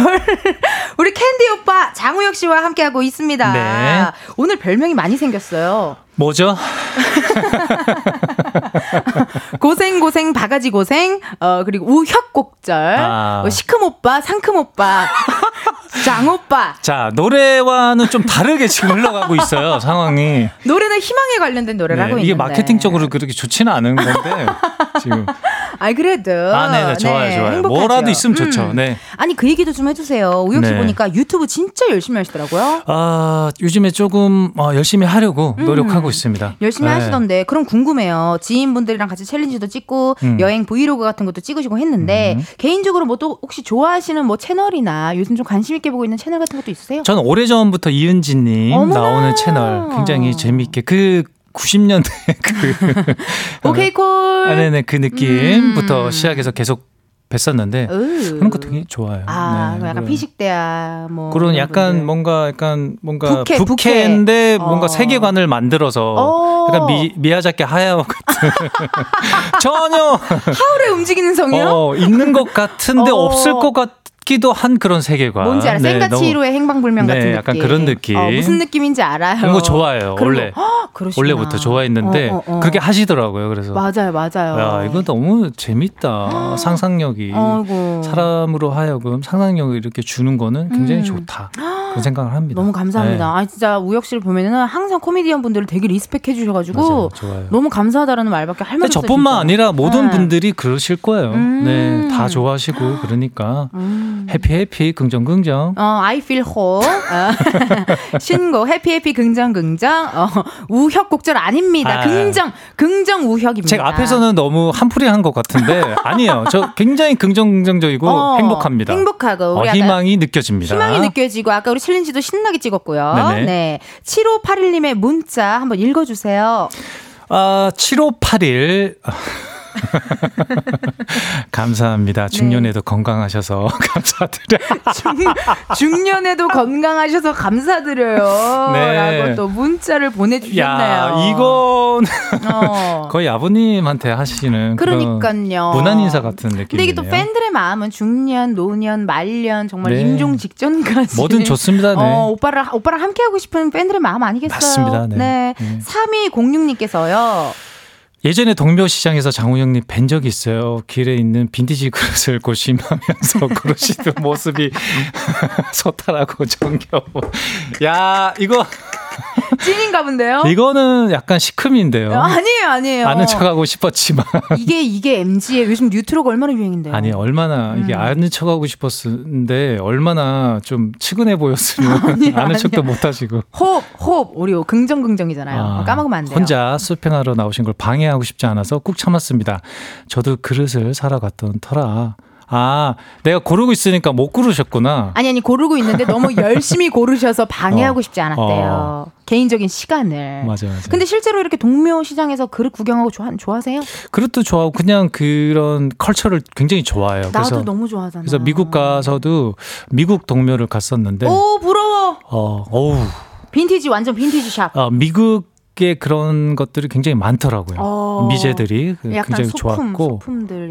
Speaker 1: 우리 캔디 오빠 장우혁 씨와 함께하고 있습니다. 네. 오늘 별명이 많이 생겼어요.
Speaker 3: 뭐죠?
Speaker 1: 고생 고생 바가지 고생 어 그리고 우혁곡절 아. 어, 시큼 오빠 상큼 오빠 장 오빠
Speaker 3: 자 노래와는 좀 다르게 지금 흘러가고 있어요 상황이
Speaker 1: 노래는 희망에 관련된 노래를 네, 하고
Speaker 3: 이게 있는데 이게 마케팅적으로 그렇게 좋지는 않은 건데 지금
Speaker 1: 아 그래도
Speaker 3: 아 네네 좋아요 네, 좋아요 행복하죠. 뭐라도 있으면 좋죠 음. 네
Speaker 1: 아니 그 얘기도 좀 해주세요 우혁 씨 네. 보니까 유튜브 진짜 열심히 하시더라고요
Speaker 3: 아 요즘에 조금 어, 열심히 하려고 음. 노력하고 하고 있습니다.
Speaker 1: 열심히 네. 하시던데 그럼 궁금해요. 지인분들이랑 같이 챌린지도 찍고 음. 여행 브이로그 같은 것도 찍으시고 했는데 음. 개인적으로 뭐 또 혹시 좋아하시는 뭐 채널이나 요즘 좀 관심 있게 보고 있는 채널 같은 것도 있으세요?
Speaker 3: 저는 오래전부터 이은지님 나오는 채널 굉장히 재미있게 그 90년대 그
Speaker 1: 오케이 콜.
Speaker 3: 아, 네네 그 느낌부터 음. 시작해서 계속 뵀었는데 으. 그런 거 되게 좋아요.
Speaker 1: 아, 네, 약간 피식대야 뭐
Speaker 3: 그런 약간 분들. 뭔가 약간 뭔가 부캐, 부캐인데 부캐. 뭔가 어. 세계관을 만들어서 어. 약간 미, 미야자키 하야오 같은 전혀
Speaker 1: 하울의 움직이는 성이요?
Speaker 3: 어, 있는 것 같은데 어. 없을 것 같. 같기도 한 그런 세계관.
Speaker 1: 뭔지 알아? 네, 생가치로의 행방불명 네, 같은
Speaker 3: 약간 그런 느낌.
Speaker 1: 어, 무슨 느낌인지 알아요.
Speaker 3: 그런 거 좋아해요. 원래. 허, 원래부터 좋아했는데 어, 어, 어, 그렇게 하시더라고요. 그래서
Speaker 1: 맞아요, 맞아요.
Speaker 3: 야, 이건 너무 재밌다. 상상력이 어이구. 사람으로 하여금 상상력을 이렇게 주는 거는 굉장히 음. 좋다. 그런 생각을 합니다.
Speaker 1: 너무 감사합니다. 네. 아 진짜 우혁 씨를 보면은 항상 코미디언 분들을 되게 리스펙해 주셔가지고 너무 감사하다라는 말밖에 할 말이
Speaker 3: 없어요. 저뿐만. 아니라 모든 네. 분들이 그러실 거예요. 음. 네, 다 좋아하시고 그러니까. 음. 음. 해피 해피 긍정 긍정.
Speaker 1: 어, I feel whole. 어. 신곡 해피 해피 긍정 긍정. 어, 우혁곡절 아닙니다. 아. 긍정 긍정 우혁입니다.
Speaker 3: 제가 앞에서는 너무 한풀이한 것 같은데 아니에요. 저 굉장히 긍정 긍정적이고 어, 행복합니다.
Speaker 1: 행복하고
Speaker 3: 어, 희망이 느껴집니다.
Speaker 1: 희망이 느껴지고 아까 우리 칠린지도 신나게 찍었고요. 네네. 네. 7581님의 문자 한번 읽어주세요.
Speaker 3: 아, 7581. 감사합니다. 중년에도 네. 건강하셔서 감사드려요.
Speaker 1: 중, 년에도 건강하셔서 감사드려요. 네. 라고 또 문자를 보내주셨네요. 야,
Speaker 3: 이건 어. 거의 아버님한테 하시는 그러니까요. 무난 인사 같은 느낌. 근데
Speaker 1: 이게 또 팬들의 마음은 중년, 노년, 말년 정말 네. 임종 직전까지
Speaker 3: 뭐든 좋습니다. 네.
Speaker 1: 어, 오빠랑 오빠랑 함께 하고 싶은 팬들의 마음 아니겠어요?
Speaker 3: 맞습니다. 네. 네.
Speaker 1: 네. 3206님께서요.
Speaker 3: 예전에 동묘시장에서 장우영님 뵌 적이 있어요. 길에 있는 빈티지 그릇을 고심하면서 그러시던 모습이 소탈하고 정겨워. 야, 이거
Speaker 1: 찐인가 본데요?
Speaker 3: 이거는 약간 시큼인데요.
Speaker 1: 아니에요, 아니에요.
Speaker 3: 아는 척하고 싶었지만.
Speaker 1: 이게, 이게 MG의 요즘 뉴트로가 얼마나 유행인데요?
Speaker 3: 아니, 얼마나, 음. 이게 아는 척하고 싶었는데, 얼마나 좀 치근해 보였으면 아니, 아는 척도 못 하시고.
Speaker 1: 호흡, 호흡, 우리 긍정, 긍정이잖아요. 아, 까먹으면 안 돼요.
Speaker 3: 혼자 수행하러 나오신 걸 방해하고 싶지 않아서 꾹 참았습니다. 저도 그릇을 사러 갔던 터라. 아, 내가 고르고 있으니까 못 고르셨구나.
Speaker 1: 아니, 아니, 고르고 있는데 너무 열심히 고르셔서 방해하고 어, 싶지 않았대요. 어. 개인적인 시간을.
Speaker 3: 맞아요, 맞아요.
Speaker 1: 근데 실제로 이렇게 동묘 시장에서 그릇 구경하고 좋아, 좋아하세요?
Speaker 3: 그릇도 좋아하고 그냥 그런 컬처를 굉장히 좋아해요.
Speaker 1: 나도 그래서, 너무 좋아하잖아.
Speaker 3: 그래서 미국 가서도 미국 동묘를 갔었는데.
Speaker 1: 오, 부러워.
Speaker 3: 어, 어우.
Speaker 1: 빈티지 완전 vintage shop.
Speaker 3: 어, 미국 게 그런 것들이 굉장히 많더라고요. 어, 미제들이 그 굉장히 소품, 좋았고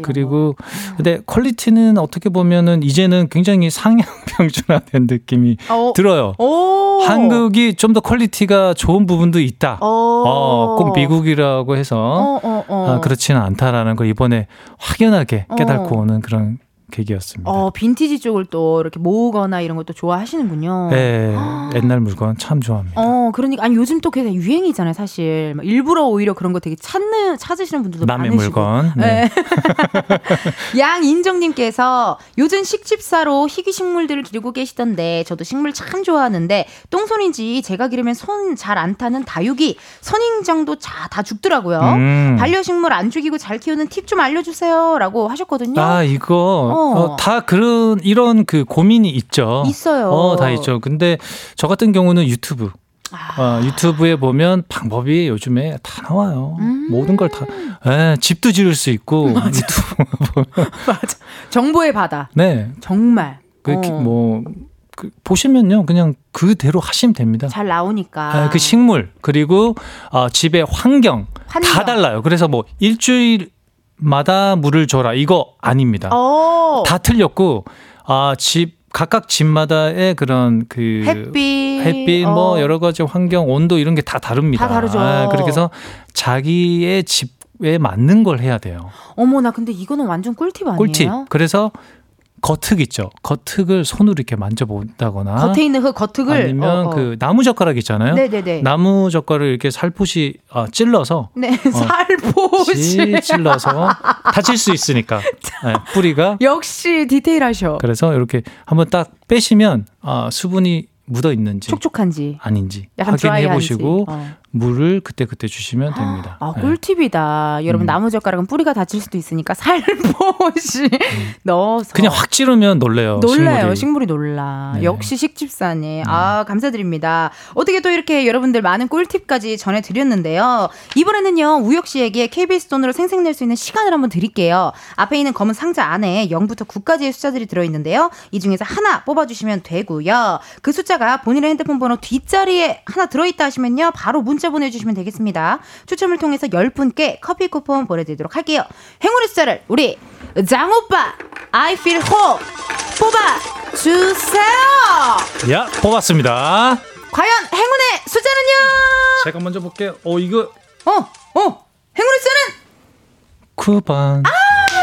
Speaker 3: 그리고 음. 근데 quality는 어떻게 보면은 이제는 굉장히 상향 평준화된 느낌이 어, 들어요. 오. 한국이 좀 더 quality가 좋은 부분도 있다. 어, 꼭 미국이라고 해서 어, 어, 아, 그렇지는 않다라는 걸 이번에 확연하게 깨닫고 오는 그런 계기였습니다.
Speaker 1: 어, 빈티지 쪽을 또 이렇게 모으거나 이런 것도 좋아하시는군요.
Speaker 3: 네, 옛날 물건 참 좋아합니다.
Speaker 1: 어, 그러니까 아니 요즘 또 그게 유행이잖아요, 사실. 일부러 오히려 그런 거 되게 찾는 찾으시는 분들도
Speaker 3: 남의
Speaker 1: 많으시고.
Speaker 3: 물건. 네.
Speaker 1: 네. 양인정님께서 요즘 식집사로 희귀 식물들을 기르고 계시던데 저도 식물 참 좋아하는데 똥손인지 제가 기르면 손 잘 안 타는 다육이 선인장도 자, 다 죽더라고요. 음. 반려식물 안 죽이고 잘 키우는 팁 좀 알려주세요라고 하셨거든요.
Speaker 3: 아 이거 어. 다 그런 이런 그 고민이 있죠.
Speaker 1: 있어요.
Speaker 3: 어, 다 있죠. 근데 저 같은 경우는 유튜브. 아. 어, 유튜브에 보면 방법이 요즘에 다 나와요. 음. 모든 걸 다. 에, 예, 집도 지을 수 있고 맞아. 유튜브.
Speaker 1: 맞아. 정보의 바다.
Speaker 3: 네.
Speaker 1: 정말.
Speaker 3: 그, 어. 뭐, 그, 보시면요. 그냥 그대로 하시면 됩니다.
Speaker 1: 잘 나오니까.
Speaker 3: 에, 그 식물, 그리고 어, 집의 환경, 환경, 다 달라요. 그래서 뭐 일주일 마다 물을 줘라 이거 아닙니다. 오. 어. 다 틀렸고 아집 각각 집마다의 그런 그
Speaker 1: 햇빛,
Speaker 3: 햇빛 뭐 어. 뭐 여러 가지 환경 온도 이런 게 다 다릅니다.
Speaker 1: 다 다르죠.
Speaker 3: 아, 그렇게 해서 자기의 집에 맞는 걸 해야 돼요.
Speaker 1: 어머 나 근데 이거는 완전 꿀팁 아니에요?
Speaker 3: 꿀팁. 그래서 겉흙 있죠. 겉흙을 손으로 이렇게 만져본다거나
Speaker 1: 겉에 있는 그 겉흙을
Speaker 3: 아니면 어, 어. 그 나무 젓가락 있잖아요. 네네네. 나무 젓가락을 이렇게 살포시 어, 찔러서
Speaker 1: 네 어, 살포시
Speaker 3: 찔러서 다칠 수 있으니까 네, 뿌리가
Speaker 1: 역시 디테일하셔.
Speaker 3: 그래서 이렇게 한번 딱 빼시면 아, 수분이 묻어 있는지
Speaker 1: 촉촉한지
Speaker 3: 아닌지 확인해 보시고 어. 물을 그때 그때 주시면 됩니다.
Speaker 1: 아 네. 꿀팁이다. 여러분 음. 나무 젓가락은 뿌리가 다칠 수도 있으니까 살포시 음. 넣어서
Speaker 3: 그냥 확 찌르면 놀래요.
Speaker 1: 놀라요. 식물이, 식물이 놀라. 네. 역시 식집사님. 음. 아 감사드립니다. 어떻게 또 이렇게 여러분들 많은 꿀팁까지 전해드렸는데요. 이번에는요 우혁 씨에게 KBS 돈으로 생생낼 수 있는 시간을 한번 드릴게요. 앞에 있는 검은 상자 안에 0부터 9까지의 숫자들이 들어있는데요. 이 중에서 하나 뽑아주시면 되고요. 그 숫자가 본인의 핸드폰 번호 뒷자리에 하나 들어있다 하시면요 바로 문 문자 보내주시면 되겠습니다. 추첨을 통해서 10분께 커피 쿠폰 보내드리도록 할게요. 행운의 숫자를 우리 장오빠 I feel hope 뽑아주세요.
Speaker 3: 야 뽑았습니다.
Speaker 1: 과연 행운의 숫자는요?
Speaker 3: 제가 먼저 볼게요. 어 이거
Speaker 1: 어 어. 행운의 숫자는
Speaker 3: 9번. 아!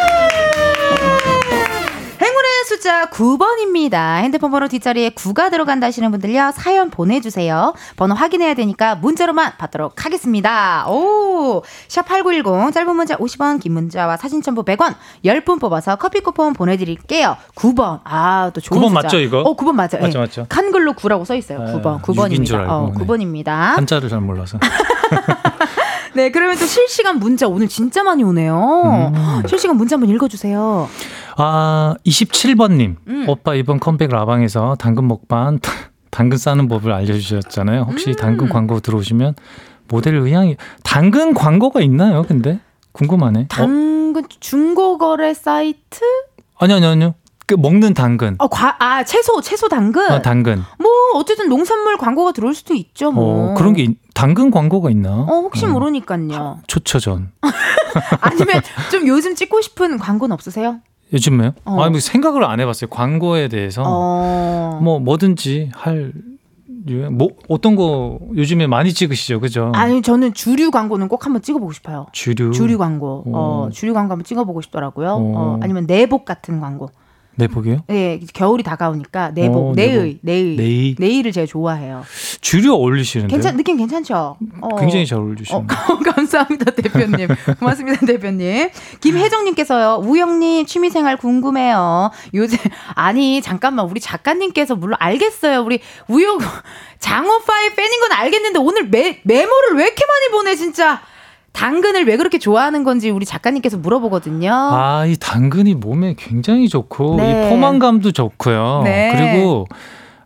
Speaker 1: 숫자 9번입니다. 핸드폰 번호 뒷자리에 9가 들어간다 하시는 분들요. 사연 보내주세요. 번호 확인해야 되니까 문자로만 받도록 하겠습니다. 오, 샵8910 짧은 문자 50원 긴 문자와 사진 첨부 100원 10분 뽑아서 커피 쿠폰 보내드릴게요. 9번. 아, 또 좋은
Speaker 3: 9번
Speaker 1: 숫자.
Speaker 3: 맞죠 이거?
Speaker 1: 어, 9번 맞아요.
Speaker 3: 맞죠
Speaker 1: 예.
Speaker 3: 맞죠.
Speaker 1: 한글로 9라고 써있어요. 9번. 9번입니다. 어, 9번입니다.
Speaker 3: 한자를 잘 몰라서.
Speaker 1: 네, 그러면 또 실시간 문자 오늘 진짜 많이 오네요. 음. 실시간 문자 한번 읽어주세요.
Speaker 3: 아, 27번님. 음. 오빠 이번 컴백 라방에서 당근 먹방, 당근 싸는 법을 알려주셨잖아요. 혹시 음. 당근 광고 들어오시면 모델 의향이, 당근 광고가 있나요, 근데? 궁금하네. 어?
Speaker 1: 당근 어? 중고거래 사이트?
Speaker 3: 아니요, 아니요, 아니요. 그 먹는 당근.
Speaker 1: 어, 과, 아, 채소, 채소 당근?
Speaker 3: 어, 당근.
Speaker 1: 뭐, 어쨌든 농산물 광고가 들어올 수도 있죠, 뭐.
Speaker 3: 어, 그런 게, 당근 광고가 있나?
Speaker 1: 어, 혹시 어. 모르니까요.
Speaker 3: 초처전.
Speaker 1: 아니면 좀 요즘 찍고 싶은 광고는 없으세요?
Speaker 3: 요즘에요? 어. 아니, 뭐 생각을 안 해봤어요. 광고에 대해서. 어. 뭐, 뭐든지 할. 뭐 어떤 거 요즘에 많이 찍으시죠, 그죠?
Speaker 1: 아니 저는 주류 광고는 꼭 한번 찍어보고 싶어요.
Speaker 3: 주류
Speaker 1: 주류 광고, 오. 어 주류 광고 한번 찍어보고 싶더라고요. 어, 아니면 내복 같은 광고.
Speaker 3: 내복이요?
Speaker 1: 네, 겨울이 다가오니까 내복, 오, 내의, 내의, 내의, 내의 를 제가 좋아해요.
Speaker 3: 주류 어울리시는데?
Speaker 1: 괜찮, 느낌 괜찮죠?
Speaker 3: 어. 굉장히 잘 어울리시네요. 어,
Speaker 1: 감사합니다, 대표님. 고맙습니다, 대표님. 김혜정님께서요, 우영님 취미생활 궁금해요. 요즘 아니 잠깐만, 우리 작가님께서 물론 알겠어요. 우리 우영 장호파의 팬인 건 알겠는데 오늘 메, 메모를 왜 이렇게 많이 보내 진짜. 당근을 왜 그렇게 좋아하는 건지 우리 작가님께서 물어보거든요.
Speaker 3: 아, 이 당근이 몸에 굉장히 좋고 네. 이 포만감도 좋고요. 네. 그리고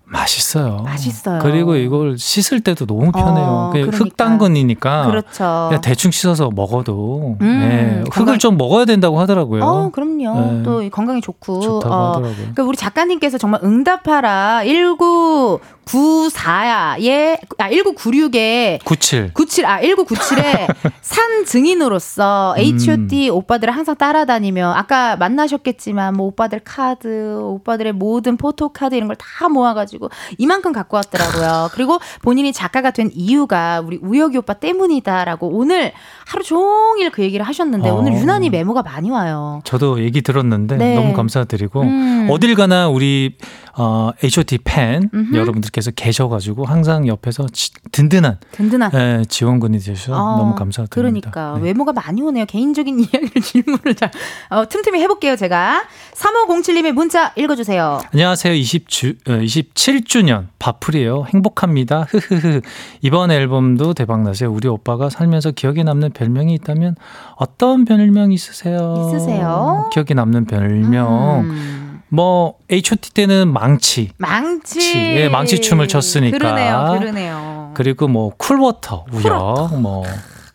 Speaker 3: 맛있어요.
Speaker 1: 맛있어요.
Speaker 3: 그리고 이걸 씻을 때도 너무 편해요. 어. 흙당근이니까.
Speaker 1: 그렇죠.
Speaker 3: 대충 씻어서 먹어도 음, 네. 흙을 건강... 좀 먹어야 된다고 하더라고요.
Speaker 1: 어, 그럼요. 네. 또 건강에 좋고.
Speaker 3: 좋다고 어, 하더라고요.
Speaker 1: 그러니까 우리 작가님께서 정말 응답하라 19 94에 아 1996에
Speaker 3: 97
Speaker 1: 97 아 1997에 산 증인으로서 음. H.O.T 오빠들을 항상 따라다니며 아까 만나셨겠지만 뭐 오빠들 카드, 오빠들의 모든 포토 카드 이런 걸 다 모아 가지고 이만큼 갖고 왔더라고요. 그리고 본인이 작가가 된 이유가 우리 우혁이 오빠 때문이다라고 오늘 하루 종일 그 얘기를 하셨는데 어. 오늘 유난히 메모가 많이 와요.
Speaker 3: 저도 얘기 들었는데 네. 너무 감사드리고 음. 어딜 가나 우리 어, H.O.T 팬 음흠. 여러분들께서 계셔가지고 항상 옆에서 지, 든든한,
Speaker 1: 든든한
Speaker 3: 예, 지원군이 되셔서 어, 너무 감사드립니다.
Speaker 1: 그러니까 네. 외모가 많이 오네요. 개인적인 이야기를 질문을 잘 어, 틈틈이 해볼게요. 제가 3507님의 문자 읽어주세요.
Speaker 3: 안녕하세요. 20주, 27주년 바풀이에요. 행복합니다. 흐흐흐. 이번 앨범도 대박 나세요. 우리 오빠가 살면서 기억에 남는 별명이 있다면 어떤 별명 있으세요?
Speaker 1: 있으세요?
Speaker 3: 기억에 남는 별명. 음. 뭐 H.O.T 때는 망치,
Speaker 1: 망치,
Speaker 3: 예, 망치 춤을 췄으니까.
Speaker 1: 그러네요, 그러네요.
Speaker 3: 그리고 뭐 cool water 우혁, 뭐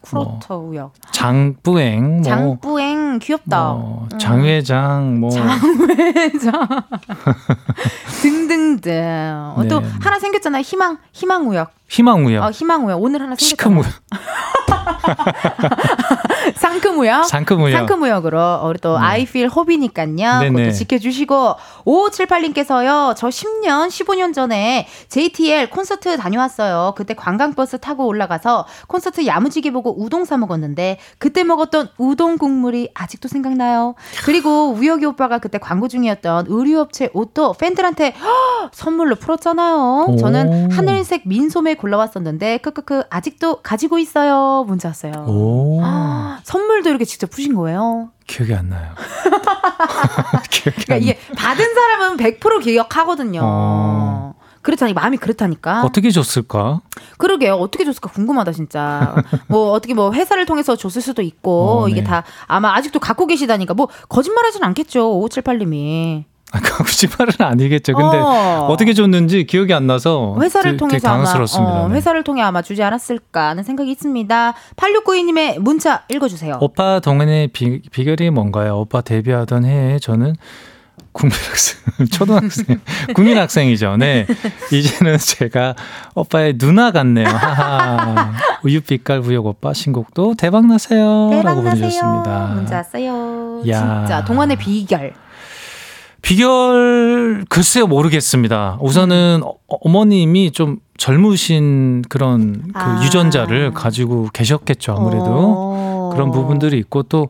Speaker 1: cool water 뭐 우혁,
Speaker 3: 장뿌행, 뭐
Speaker 1: 장뿌행 귀엽다.
Speaker 3: 뭐 음. 장회장, 뭐
Speaker 1: 장회장 등등등. 어, 네. 또 하나 생겼잖아요, 희망, 희망 우역.
Speaker 3: 희망 우역.
Speaker 1: 어, 희망 우역 오늘 하나 생겼잖아요. 시크 우역. 상크무역.
Speaker 3: 상크무역.
Speaker 1: 상크무역으로 우리 또 네. I feel hope이니까요. 그것도 지켜주시고 5578님께서요. 저 10년, 15년 전에 JTL 콘서트 다녀왔어요. 그때 관광버스 타고 올라가서 콘서트 야무지게 보고 우동 사 먹었는데 그때 먹었던 우동 국물이 아직도 생각나요. 그리고 우혁이 오빠가 그때 광고 중이었던 의류업체 옷도 팬들한테 허, 선물로 풀었잖아요. 저는 하늘색 민소매 골라왔었는데 크크크 아직도 가지고 있어요. 문자 왔어요. 아, 선물도 이렇게 직접 푸신 거예요?
Speaker 3: 기억이 안 나요.
Speaker 1: 기억이 그러니까 이게 받은 사람은 100% 기억하거든요. 어. 그렇다니 마음이 그렇다니까.
Speaker 3: 어떻게 줬을까?
Speaker 1: 그러게요. 어떻게 줬을까 궁금하다 진짜. 뭐 어떻게 뭐 회사를 통해서 줬을 수도 있고 어, 네. 이게 다 아마 아직도 갖고 계시다니까 뭐 거짓말하진 않겠죠. 5578님이.
Speaker 3: 아, 거짓말은 아니겠죠. 근데 어. 떻게 줬는지 기억이 안 나서
Speaker 1: 회사를 통해서
Speaker 3: 당황스럽습니다.
Speaker 1: 아마 어, 네. 회사를 통해 아마 주지 않았을까 하는 생각이 있습니다. 8692님의 문자 읽어주세요.
Speaker 3: 오빠 동안의 비, 비결이 뭔가요? 오빠 데뷔하던 해에 저는 국민학생, 초등학생, 국민학생이죠. 네. 이제는 제가 오빠의 누나 같네요. 하하. 우유빛깔 부역 오빠 신곡도 대박나세요.
Speaker 1: 대박나세요.
Speaker 3: 라고 보내주셨습니다.
Speaker 1: 문자 왔어요. 야. 진짜 동안의 비결.
Speaker 3: 비결 글쎄요 모르겠습니다. 우선은 음. 어머님이 좀 젊으신 그런 그 아. 유전자를 가지고 계셨겠죠 아무래도 오. 그런 부분들이 있고 또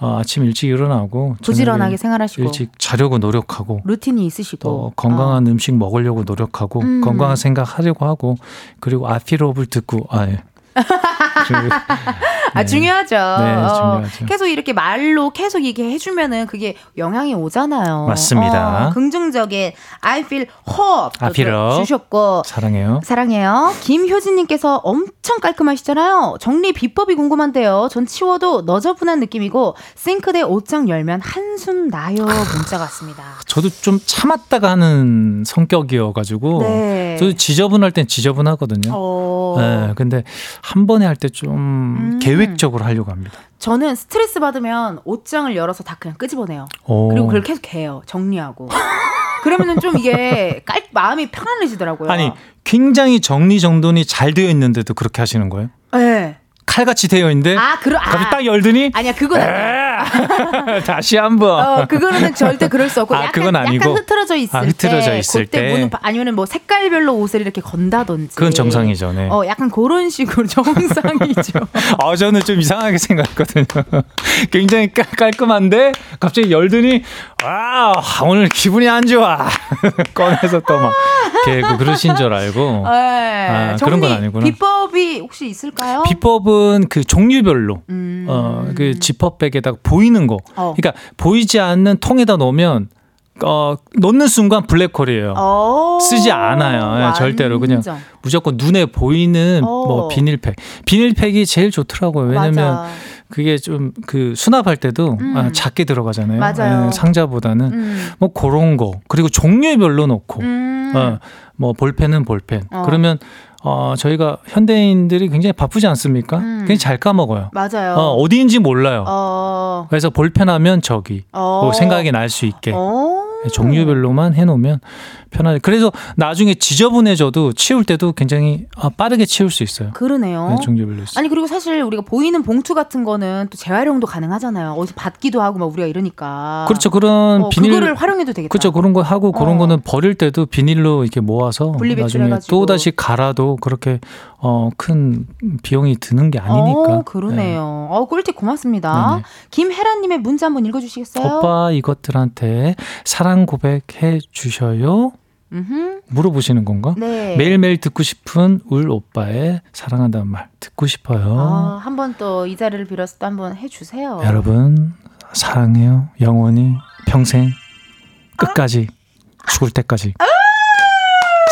Speaker 3: 어, 아침 일찍 일어나고
Speaker 1: 부지런하게 생활하시고
Speaker 3: 일찍 자려고 노력하고
Speaker 1: 루틴이 있으시고
Speaker 3: 또 건강한 어. 음식 먹으려고 노력하고 음. 건강한 생각 하려고 하고 그리고 아피로업을 듣고 아 예.
Speaker 1: 아, 네. 중요하죠. 네, 어, 중요하죠. 계속 이렇게 말로 계속 얘기해주면은 그게 영향이 오잖아요.
Speaker 3: 맞습니다.
Speaker 1: 어, 긍정적인 I feel hope. I feel. 주셨고.
Speaker 3: 사랑해요.
Speaker 1: 사랑해요. 김효진님께서 엄청 깔끔하시잖아요. 정리 비법이 궁금한데요. 전 치워도 너저분한 느낌이고 싱크대 옷장 열면 한숨 나요. 문자 같습니다.
Speaker 3: 저도 좀 참았다가 하는 성격이어가지고. 네. 저도 지저분할 땐 지저분하거든요. 어. 네, 근데 한 번에 할 때좀 음. 계획적으로 하려고 합니다.
Speaker 1: 저는 스트레스 받으면 옷장을 열어서 다 그냥 끄집어내요. 오. 그리고 그걸 계속 개요. 정리하고. 그러면은 좀 이게 깔 마음이 편안해지더라고요.
Speaker 3: 아니 굉장히 정리 정돈이 잘 되어 있는데도 그렇게 하시는 거예요?
Speaker 1: 네.
Speaker 3: 칼같이 되어 있는데 아, 그러, 갑자기 아, 딱 열더니
Speaker 1: 아니야 그건
Speaker 3: 다시 한번
Speaker 1: 어, 그거는 절대 그럴 수 없고 아, 약간, 그건 아니고 약간 흐트러져 있을 아,
Speaker 3: 흐트러져 때 있을
Speaker 1: 때 문은, 아니면 뭐 색깔별로 옷을 이렇게 건다든지
Speaker 3: 그건 정상이죠. 네.
Speaker 1: 어 약간 그런 식으로 정상이죠.
Speaker 3: 아 저는 좀 이상하게 생각했거든요. 굉장히 깔, 깔끔한데 갑자기 열더니 아 오늘 기분이 안 좋아 꺼내서 또막 이렇게 그러신 줄 알고 네. 아, 그런 건 아니구나.
Speaker 1: 비법이 혹시 있을까요?
Speaker 3: 비법은 비법은 그 종류별로 음. 어그 지퍼백에다가 보이는 거. 어. 그러니까 보이지 않는 통에다 넣으면 어, 넣는 순간 블랙홀이에요. 오, 쓰지 않아요. 예, 절대로. 그냥 무조건 눈에 보이는 오. 뭐 비닐팩. 비닐팩이 제일 좋더라고요. 왜냐면 맞아. 그게 좀 그 수납할 때도 음. 아, 작게 들어가잖아요. 맞아요. 예, 상자보다는 음. 뭐 그런 거. 그리고 종류별로 넣고. 음. 어, 뭐 볼펜은 볼펜. 어. 그러면 어, 저희가 현대인들이 굉장히 바쁘지 않습니까? 음. 굉장히 잘 까먹어요.
Speaker 1: 맞아요.
Speaker 3: 어, 어디인지 몰라요. 어. 그래서 볼펜하면 저기 어. 뭐 생각이 날 수 있게. 어. 종류별로만 해놓으면 편하죠. 그래서 나중에 지저분해져도 치울 때도 굉장히 아, 빠르게 치울 수 있어요.
Speaker 1: 그러네요.
Speaker 3: 네, 종류별로 있어요.
Speaker 1: 아니 그리고 사실 우리가 보이는 봉투 같은 거는 또 재활용도 가능하잖아요. 어디서 받기도 하고 막 우리가 이러니까.
Speaker 3: 그렇죠. 그런
Speaker 1: 어,
Speaker 3: 비닐
Speaker 1: 그거를 활용해도 되겠다.
Speaker 3: 그렇죠. 그런 거 하고 그런 어. 거는 버릴 때도 비닐로 이렇게 모아서 나중에 또 다시 갈아도 그렇게 어, 큰 비용이 드는 게 아니니까.
Speaker 1: 어, 그러네요. 네. 어, 꿀팁 고맙습니다. 김혜란님의 문자 한번 읽어주시겠어요?
Speaker 3: 오빠 이것들한테 사랑 고백해 주셔요. 음흠. 물어보시는 건가? 네. 매일매일 듣고 싶은 울 오빠의 사랑한다는 말 듣고 싶어요.
Speaker 1: 아, 한번 또 이 자리를 빌어서 또 한번 해주세요.
Speaker 3: 여러분 사랑해요. 영원히 평생 끝까지 아. 죽을 때까지 아.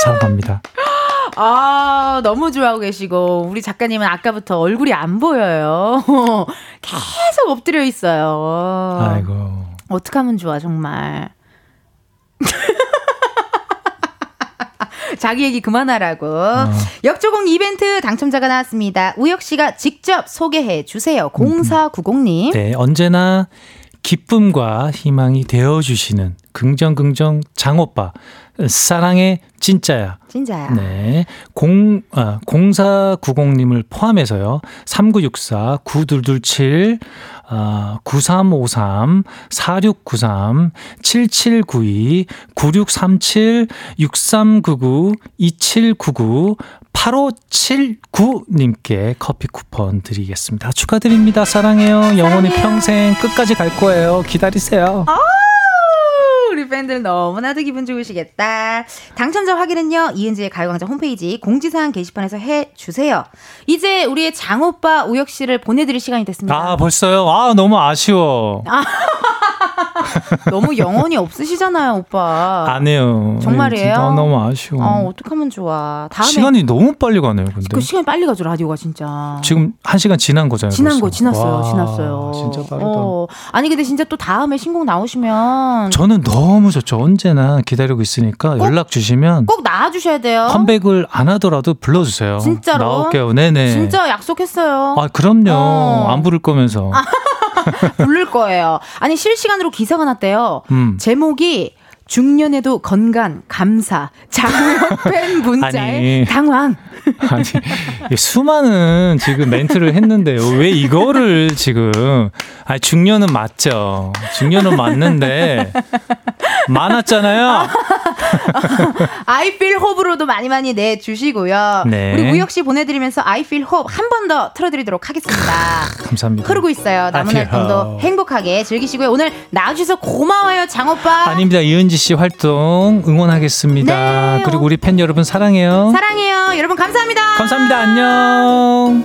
Speaker 3: 사랑합니다.
Speaker 1: 아, 너무 좋아하고 계시고, 우리 작가님은 아까부터 얼굴이 안 보여요. 계속 엎드려 있어요.
Speaker 3: 아이고.
Speaker 1: 어떡하면 좋아, 정말. 자기 얘기 그만하라고. 어. 역조공 이벤트 당첨자가 나왔습니다. 우혁 씨가 직접 소개해 주세요. 0490님.
Speaker 3: 네, 언제나 기쁨과 희망이 되어 주시는 긍정 긍정 장오빠. 사랑의 진짜야.
Speaker 1: 진짜야.
Speaker 3: 네. 0, 아, 0490님을 포함해서요. 3964, 9227, 아, 9353, 4693, 7792, 9637, 6399, 2799, 8579님께 커피 쿠폰 드리겠습니다. 축하드립니다. 사랑해요. 영원히 평생 끝까지 갈 거예요. 기다리세요.
Speaker 1: 아! 우리 팬들 너무나도 기분 좋으시겠다. 당첨자 확인은요, 이은지의 가요광장 홈페이지 공지사항 게시판에서 해 주세요. 이제 우리의 장오빠 우혁 씨를 보내드릴 시간이 됐습니다.
Speaker 3: 아, 벌써요? 아, 너무 아쉬워. 아.
Speaker 1: 너무 영혼이 없으시잖아요, 오빠.
Speaker 3: 안 해요.
Speaker 1: 정말이에요?
Speaker 3: 아, 너무 아쉬워.
Speaker 1: 어, 어떡하면 좋아. 다음에
Speaker 3: 시간이 너무 빨리 가네요, 근데.
Speaker 1: 그 시간이 빨리 가죠, 라디오가 진짜.
Speaker 3: 지금 한 시간 지난 거잖아요.
Speaker 1: 지난
Speaker 3: 벌써.
Speaker 1: 거, 지났어요, 와, 지났어요.
Speaker 3: 진짜 빠르다. 어.
Speaker 1: 아니, 근데 진짜 또 다음에 신곡 나오시면.
Speaker 3: 저는 너무 좋죠. 언제나 기다리고 있으니까 연락 주시면.
Speaker 1: 꼭 나와 주셔야 돼요.
Speaker 3: 컴백을 안 하더라도 불러 주세요.
Speaker 1: 진짜로?
Speaker 3: 나올게요. 네네.
Speaker 1: 진짜 약속했어요.
Speaker 3: 아, 그럼요. 어. 안 부를 거면서.
Speaker 1: 부를 거예요. 아니 실시간으로 기사가 났대요. 음. 제목이 중년에도 건강, 감사, 장우혁 팬 문자에 아니, 당황.
Speaker 3: 아니, 수많은 지금 멘트를 했는데요. 왜 이거를 지금. 아니, 중년은 맞죠. 중년은 맞는데, 많았잖아요.
Speaker 1: I feel hope로도 많이 많이 내주시고요. 네. 우리 우혁 씨 보내드리면서 I feel hope 한 번 더 틀어드리도록 하겠습니다.
Speaker 3: 감사합니다.
Speaker 1: 흐르고 있어요. 남은 활동도 행복하게 즐기시고요. 오늘 나와주셔서 고마워요, 장오빠.
Speaker 3: 아닙니다. 이은지 씨 활동 응원하겠습니다. 네. 그리고 우리 팬 여러분 사랑해요.
Speaker 1: 사랑해요. 여러분 감사합니다.
Speaker 3: 감사합니다. 안녕.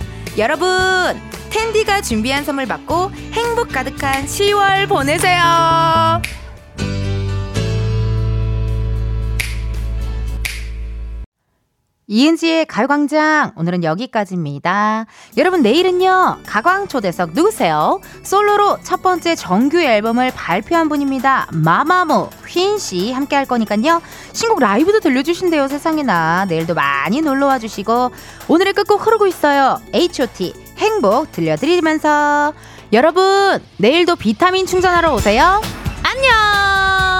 Speaker 1: 여러분, 텐디가 준비한 선물 받고 행복 가득한 10월 보내세요. 이은지의 가요광장 오늘은 여기까지입니다. 여러분 내일은요 가광초대석 누구세요? 솔로로 첫 번째 정규 앨범을 발표한 분입니다. 마마무 휜씨 함께 할 거니까요 신곡 라이브도 들려주신대요 세상에나 내일도 많이 놀러와 주시고 오늘의 끝곡 흐르고 있어요 H.O.T 행복 들려드리면서 여러분 내일도 비타민 충전하러 오세요. 안녕.